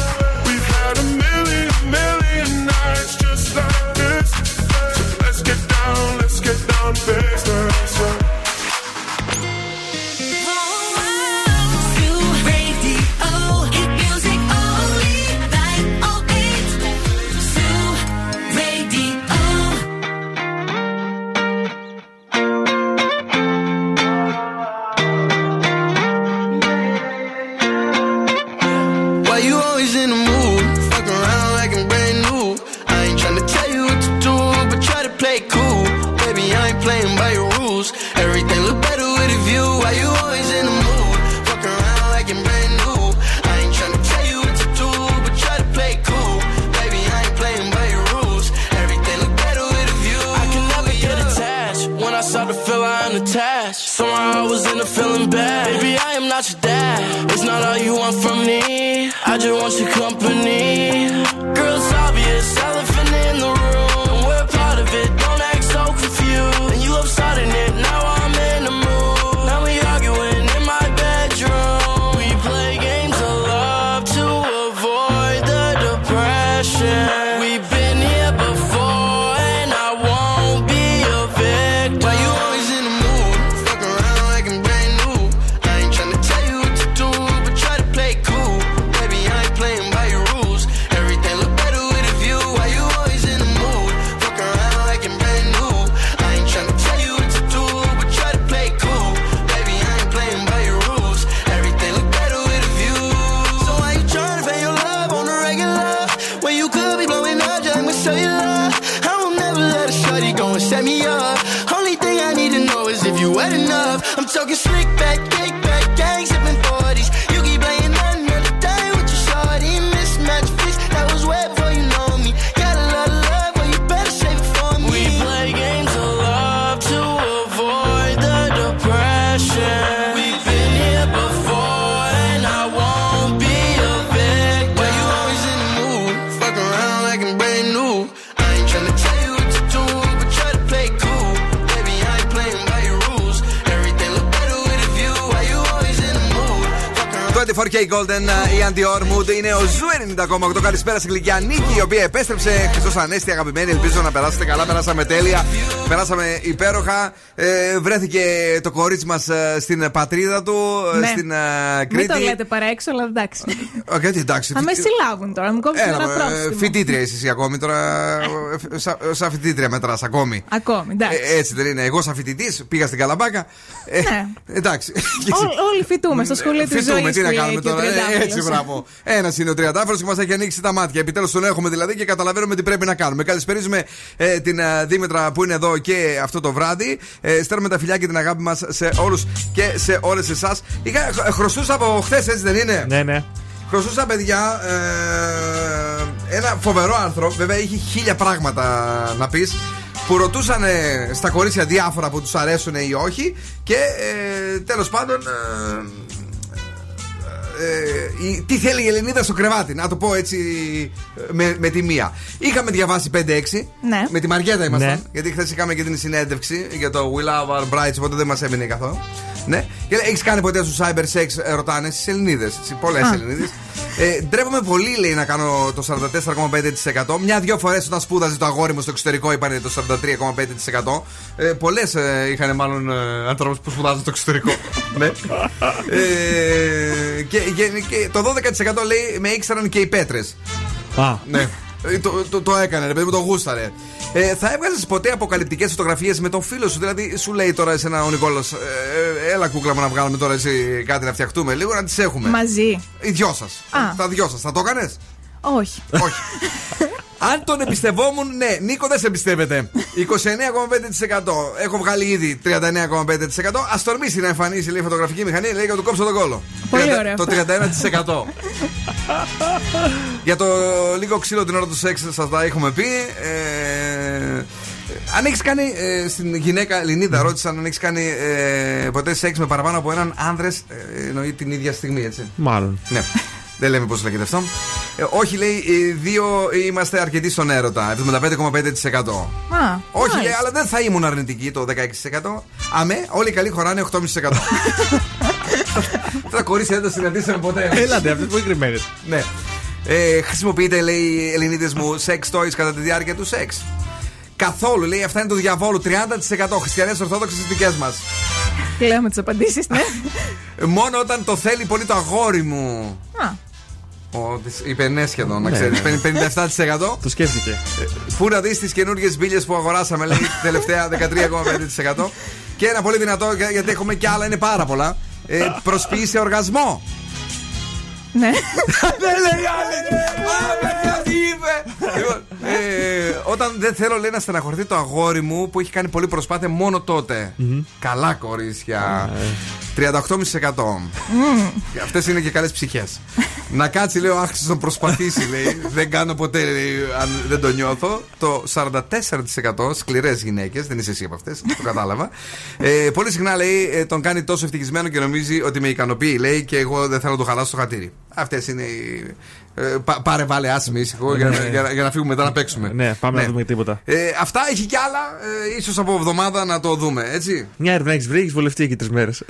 should come K Goldn, uh, Iann Dior, Mood είναι ο Zoo 90,8. Καλησπέρα στην γλυκιά Νίκη, η οποία επέστρεψε. Χριστός Ανέστη, αγαπημένη. Ελπίζω να περάσετε καλά. Περάσαμε τέλεια. Περάσαμε υπέροχα. Ε, βρέθηκε το κορίτσι μας στην πατρίδα του, ε, Ναι. στην ε, Μην Κρήτη. το λέτε παραέξω, αλλά εντάξει. Α, γιατί εντάξει. Θα με συλλάβουν τώρα, μου κόψουν Έλα, ένα ε, πρόστιμο. φοιτήτρια είσαι εσύ ακόμη τώρα. ε, Σαν σαν φοιτήτρια μετράς ακόμη. Ακόμη, εντάξει. Ε, έτσι δεν είναι. Εγώ, σαν φοιτητής, πήγα στην Καλαμπάκα. Ε, Ναι. Εντάξει. Ό- Όλοι φοιτούμε στο σχολείο της ζωή. Φοιτούμε, τι να κάνουμε τώρα; Ε, έτσι, μπράβο. Ένας είναι ο Τριαντάφυλλος και μας έχει ανοίξει τα μάτια. Επιτέλους τον έχουμε δηλαδή και καταλαβαίνουμε τι πρέπει να κάνουμε. Καλησπέριζουμε ε, την ε, Δήμητρα που είναι εδώ και αυτό το βράδυ. Ε, στέλνουμε τα φιλιά και την αγάπη μας σε όλους και σε όλες εσάς. Είχα χρωστούσα από χθες, έτσι δεν είναι; Ναι, ναι. Χρωστούσα, παιδιά, ε, ένα φοβερό άρθρο. Βέβαια, είχε χίλια πράγματα να πεις. Που ρωτούσαν ε, στα κορίτσια διάφορα που τους αρέσουν ή όχι. Και ε, τέλος πάντων. ε, ε, η- τι θέλει η Ελληνίδα στο κρεβάτι. Να το πω έτσι ε, με, με τη μία. Είχαμε διαβάσει 5-6. Ναι. Με τη Μαριέτα ήμασταν. Ναι. Γιατί χθες είχαμε και την συνέντευξη για το We Love Our Brides, οπότε δεν μας έμεινε καθόλου. Ναι. Και λέει, έχεις κάνει ποτέ στο cyber sex, ε, ρωτάνε στις Ελληνίδες. Πολλές Α. Ελληνίδες. Ε, ντρέπομαι πολύ, λέει, να κάνω το 44,5%. Μια-δυο φορές όταν σπούδαζε το αγόρι μου στο εξωτερικό είπαν το 43,5%. Ε, Πολλές ε, είχαν μάλλον ε, ανθρώπους που σπουδάζουν στο εξωτερικό. ναι. ε, και, και, και το 12% λέει με ήξεραν και οι πέτρες. Α, Ναι. Ε, Το, το, το έκανε, ρε παιδί μου, το γούσταρε. Ε, θα έβγαζες ποτέ αποκαλυπτικές φωτογραφίες με τον φίλο σου; Δηλαδή, σου λέει τώρα εσένα ο Νικόλο, ε, ε, έλα κούκλα μου να βγάλουμε τώρα εσύ κάτι να φτιαχτούμε λίγο να τις έχουμε. Μαζί. Οι δυο σας. Α. Τα δυο σας. Θα το έκανες; Όχι. Όχι. Αν τον εμπιστευόμουν, ναι, Νίκο δεν σε εμπιστεύεται. 29,5%. Έχω βγάλει ήδη 39,5%. Α τορμήσει να εμφανίσει λέει φωτογραφική μηχανή, λέει και του κόψω τον κόλλο. Πολύ 30 ωραίο Το 31%. Για το λίγο ξύλο την ώρα του σεξ σας τα έχουμε πει. Ε, αν έχεις κάνει ε, στην γυναίκα Ελληνίδα, ρώτησαν αν έχεις κάνει ε, ποτέ σεξ με παραπάνω από έναν άνδρες, ε, εννοεί την ίδια στιγμή, έτσι. μάλλον. Ναι. Δεν λέμε πώς λέγεται αυτό. Ε, όχι, λέει, οι δύο είμαστε αρκετοί στον έρωτα. 75,5%. Α, Όχι, λέει, μάλιστα. αλλά δεν θα ήμουν αρνητική το 16%. Αμέ, όλοι οι καλοί χωράνε 8,5%. Τα κορίτσια δεν τα συναντήσαμε ποτέ. Έλατε, αυτές πολύ κρυμμένες. Ναι. Ε, χρησιμοποιείτε, λέει, Ελληνίδε μου, sex toys κατά τη διάρκεια του σεξ. Καθόλου, λέει, αυτά είναι του διαβόλου. 30% χριστιανές Ορθόδοξες δικές μας. Λέω με τις απαντήσεις, ναι. Μόνο όταν το θέλει πολύ το αγόρι μου. Α, Ο, τις είπε ναι σχεδόν, να Ναι. ξέρεις. 57%. Το σκέφτηκε. Πού να δεις τις καινούργιες μπύλε που αγοράσαμε, λέει τελευταία 13,5%. Και ένα πολύ δυνατό, για- γιατί έχουμε κι άλλα, είναι πάρα πολλά. Ε, προσποίησε οργασμό. Ναι. Δεν λέει άλλη. Α, παιδιά, τι είπε. Λοιπόν, ε, όταν δεν θέλω, λέει, να στεναχωρηθεί το αγόρι μου που έχει κάνει πολύ προσπάθεια μόνο τότε. Καλά κορίτσια. 38%. Αυτές είναι και καλές ψυχές. να κάτσει, λέει, ο άξιο να προσπαθήσει, λέει. δεν κάνω ποτέ, λέει, αν δεν το νιώθω. Το 44% σκληρές γυναίκες, δεν είσαι εσύ από αυτές, το κατάλαβα. Ε, πολύ συχνά, λέει, ε, τον κάνει τόσο ευτυχισμένο και νομίζει ότι με ικανοποιεί, λέει, και εγώ δεν θέλω να το χαλάσω στο χατήρι. Αυτές είναι οι. Ε, πά- πάρε, βάλε, άσημη, ήσυχο, για, να- για, να- για να φύγουμε μετά να παίξουμε. Ναι, πάμε να δούμε τίποτα. Ε, αυτά έχει κι άλλα, ε, ίσως από εβδομάδα να το δούμε, έτσι. Μια έρευνα έχεις βρει, έχεις βολευτεί εκεί τρεις μέρες.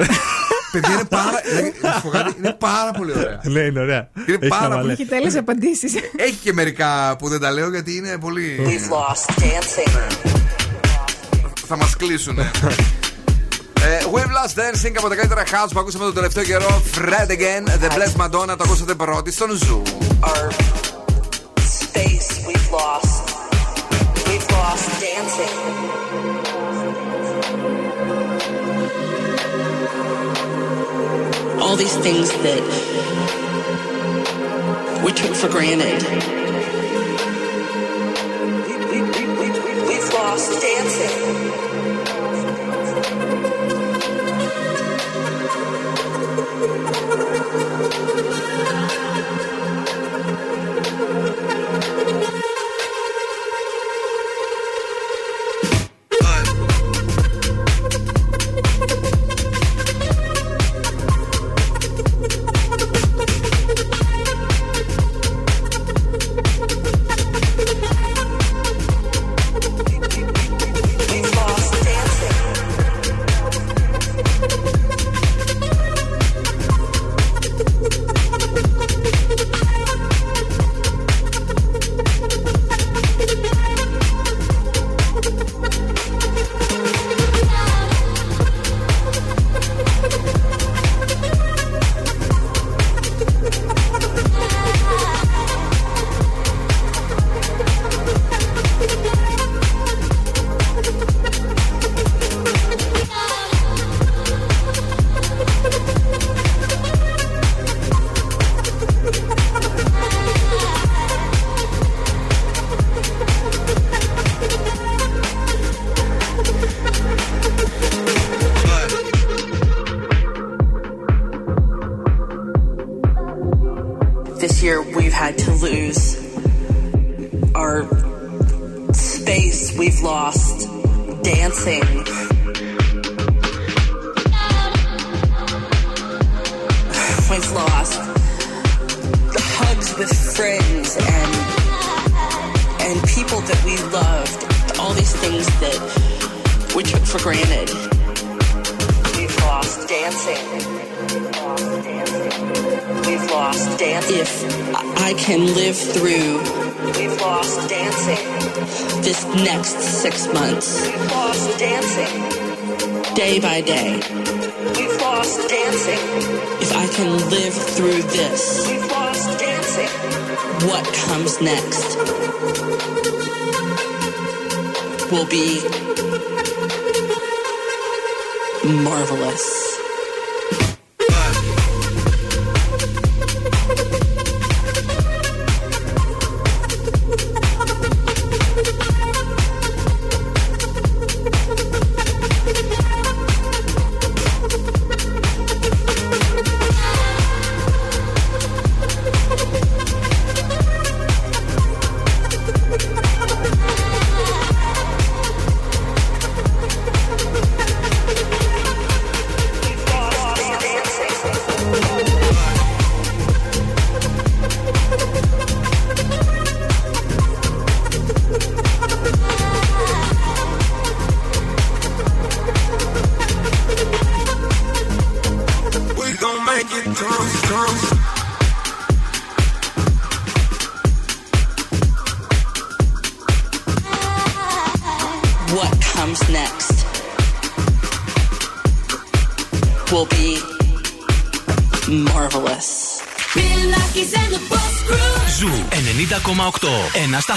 Παιδιά είναι πάρα, ε, να σου πω κάτι, είναι πάρα πολύ ωραία. Ναι, είναι ωραία. Είναι Έχει πάρα χαβαλέ. πολύ. Έχει τέλειες απαντήσεις. Έχει και μερικά που δεν τα λέω γιατί είναι πολύ. lost dancing. Θα μας κλείσουν. ε, We've Lost Dancing από τα καλύτερα house που ακούσαμε τον τελευταίο καιρό. Fred again, The Blessed Madonna, το ακούσατε πρώτη στον Zoo. Our space we've lost. We've lost dancing. All these things that we took for granted. We've lost dancing.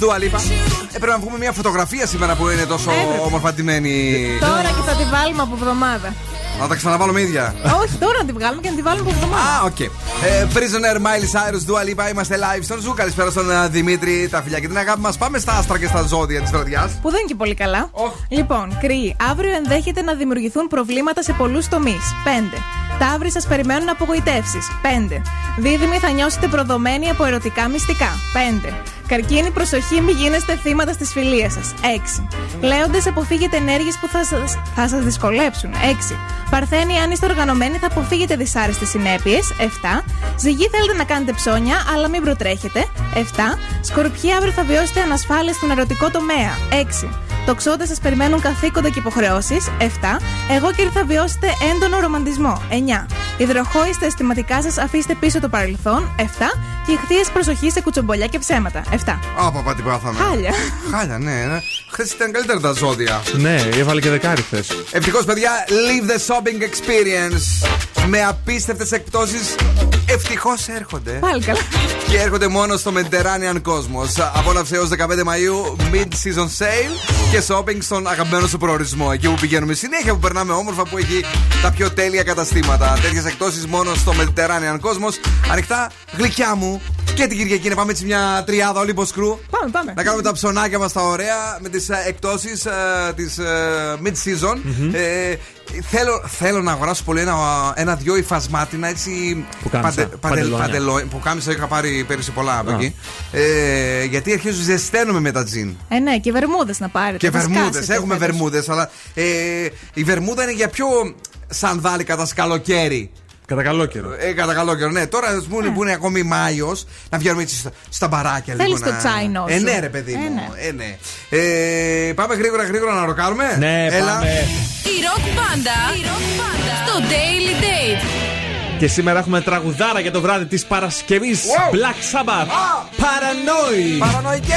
Dua Lipa. Ε, πρέπει να βγούμε μια φωτογραφία σήμερα που είναι τόσο Έπρεπε. όμορφα ντυμένη. Τώρα και θα τη βάλουμε από εβδομάδα. Να τα ξαναβάλουμε ίδια. Όχι, τώρα να τη βγάλουμε και να τη βάλουμε από εβδομάδα. Α, οκ. Ε, Prisoner, Miley Cyrus, Dua Lipa. Είμαστε live στον Zoo. Καλησπέρα στον ε, Δημήτρη, τα φιλιά και την αγάπη μας. Πάμε στα άστρα και στα ζώδια της βραδιάς. Που δεν είναι και πολύ καλά. Λοιπόν, κριοί, αύριο ενδέχεται να δημιουργηθούν προβλήματα σε πολλούς τομείς. 5. Ταύροι σας περιμένουν απογοητεύσεις. 5. Δίδυμοι θα νιώσετε προδομένοι από ερωτικά μυστικά. 5. Καρκίνη, προσοχή, μην γίνεστε θύματα στις φιλίες σας. 6. Λέοντες, αποφύγετε ενέργειες που θα σας θα σας δυσκολέψουν. 6. Παρθένοι, αν είστε οργανωμένοι, θα αποφύγετε δυσάρεστες συνέπειες. 7. Ζυγοί, θέλετε να κάνετε ψώνια, αλλά μην προτρέχετε. 7. Σκορπιοί, αύριο θα βιώσετε ανασφάλεια στον ερωτικό τομέα. 6. Τοξότε σας περιμένουν καθήκοντα και υποχρεώσεις. 7. Εγώ κύριε θα βιώσετε έντονο ρομαντισμό. 9. Υδροχόοι στα αισθηματικά σας αφήστε πίσω το παρελθόν. 7. Και ηχθείες προσοχής σε κουτσομπολιά και ψέματα. 7. Α, παπά, τι πάθαμε. Χάλια. Χάλια, ναι. ναι. Χθες ήταν καλύτερα τα ζώδια. Ναι, έβαλε και δεκάρι χθες. Ευτυχώς, παιδιά, live the shopping experience. Με απίστευτες εκπτώσεις. Ευτυχώς έρχονται. Πάλι καλά. Και έρχονται μόνο στο Mediterranean Cosmos. Απόλαυσε έως 15 Μαου mid-season sale και shopping στον αγαπημένο σου προορισμό. Εκεί που πηγαίνουμε συνέχεια, που περνάμε όμορφα, που έχει τα πιο τέλεια καταστήματα. Τέτοιες εκπτώσεις μόνο στο Mediterranean Cosmos. Ανοιχτά, γλυκιά μου. Και την Κυριακή να πάμε έτσι μια τριάδα όλοι σκρου. Πάμε, πάμε. Να κάνουμε τα ψωνάκια μας τα ωραία με τις εκπτώσεις της mid-season. Ε, θέλω, θέλω να αγοράσω πολύ ένα, ένα-δυο υφασμάτινα έτσι. Πουκάμισα, παντελόνια. παντελό- που κάμισα είχα πάρει πέρυσι πολλά από Α. εκεί. Ε, γιατί αρχίζω ζεσταίνομαι με τα τζιν. Ε, ναι, και βερμούδες να πάρετε. Και θα βερμούδες. σκάσετε Έχουμε φέτος. βερμούδες, αλλά ε, η βερμούδα είναι για πιο σανδάλι κατά καλοκαίρι. Κατά καλό καιρό. Ε, κατά καλό καιρό, ναι. Τώρα ας πούμε που είναι ακόμη Μάιος, να βγαίνουμε έτσι στα, στα μπαράκια Θέλεις λίγο. το να... τσάινο Ε, σου; ναι, ρε παιδί Ε, μου. ναι. Ε, ναι. Ε, πάμε γρήγορα, γρήγορα να ροκάρουμε; Ναι, πάμε. Η ροκ μπάντα στο Daily Date. Και σήμερα έχουμε τραγουδάρα για το βράδυ της Παρασκευής. Wow. Black Sabbath. Paranoid. Παρανοϊκέ!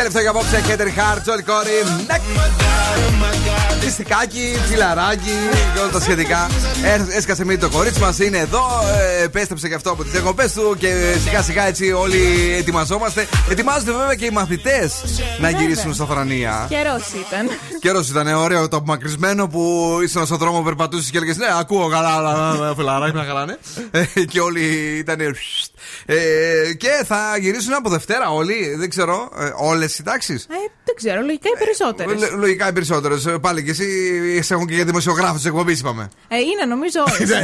Τελευταίο για απόψε, Κέτερ Χάρτ, Τζολ Κόρι. Πιστικάκι, φιλαράκι και όλα τα σχετικά. Ε, Έσκασε μύτη το κορίτσι μας, είναι εδώ. ε, Επέστρεψε και αυτό από τις διακοπές του και σιγά σιγά έτσι όλοι ετοιμαζόμαστε. Ετοιμάζονται βέβαια και οι μαθητές να γυρίσουν στα Θρανία. Καιρός ήταν. Καιρός ήταν ωραίο το απομακρυσμένο που ήσουν στον δρόμο, περπατούσες και έλεγες Ναι, ακούω καλά, αλλά, αλλά, φιλαράκι να καλά, ναι. Ε, Και όλοι ήταν. ε, Και θα γυρίσουν από Δευτέρα όλοι, δεν ξέρω, όλες οι τάξεις. Ε, δεν ξέρω, λογικά οι περισσότερες. Λο- Λογικά οι περισσότερες. Πάλι και εσύ σε έχουν και για δημοσιογράφους της εκπομπής, είπαμε. Ε, είναι νομίζω όλες. Ναι,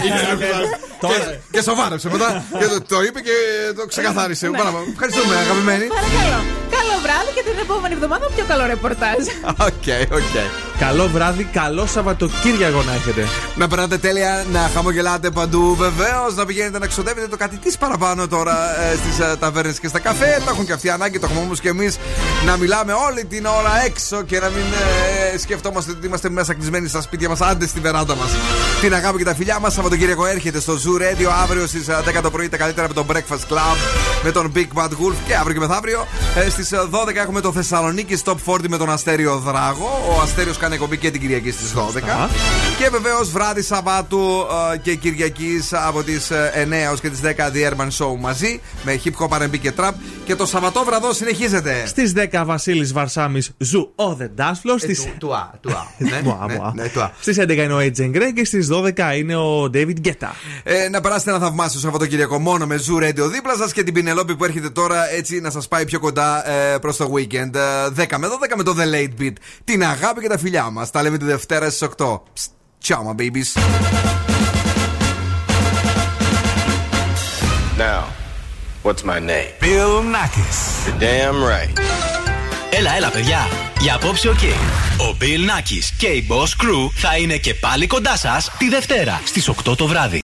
Και- Και σοβάρεψε μετά. Και το- Το είπε και το ξεκαθάρισε. Ναι. Πάρα- Ευχαριστούμε, αγαπημένοι. Παρακαλώ. Καλό βράδυ και την επόμενη εβδομάδα πιο καλό ρεπορτάζ. OK, OK. Καλό βράδυ, καλό Σαββατοκύριακο να έχετε. Να περνάτε τέλεια, να χαμογελάτε παντού. Βεβαίως, να πηγαίνετε να ξοδεύετε το κάτι της παραπάνω τώρα στις ταβέρνες και στα καφέ. Το έχουν και αυτοί ανάγκη, το έχουμε όμως και εμείς να μιλάμε όλη την ώρα έξω και να μην ε, σκεφτόμαστε ότι είμαστε μέσα κλεισμένοι στα σπίτια μας, άντε στη βεράντα μας. Την αγάπη και τα φιλιά μας. Σαββατοκύριακο έρχεται στο Zoo Radio αύριο στις 10 το πρωί τα καλύτερα με τον Breakfast Club με τον Big Bad Wolf και αύριο και μεθαύριο. Ε, Στις 12 έχουμε το Θεσσαλονίκη Stop 40 με τον Αστέριο Δράγο. Ο Αστέριος κάνει εκπομπή και την Κυριακή στις 12. Και βεβαίως βράδυ Σαββάτου ε, και Κυριακής από τις 9 έως και τις 10 The Urban Show μαζί με hip hop R&B και trap. Και το Σαββατόβραδο συνεχίζεται. Στις 10 Βασίλης Βαρσάμι Zoo ο The Dance Floor. Στις... του- τουά, τουά. Ναι, Μουα, ναι, μουα. ναι, τουά. Στις 11 είναι ο Agent Grey και στις 12 είναι ο David Guetta. Ε, να περάσετε ένα θαυμάσιο Σαββατοκύριακο μόνο με Zoo Radio δίπλα σας και την Πινελόπη που έρχεται τώρα έτσι να σας πάει πιο κοντά ε, προς το weekend. Ε, 10 με 12 με το The Late Beat. Την αγάπη και τα φιλιά μας. Τα λέμε τη Δευτέρα στις 8. Ciao, my babies. Now, what's my name? Bill Nakis. You're damn right. Έλα, έλα, παιδιά. Για απόψε, οκ. Ο Bill Nakis και η Boss Crew θα είναι και πάλι κοντά σας τη Δευτέρα στις 8 το βράδυ.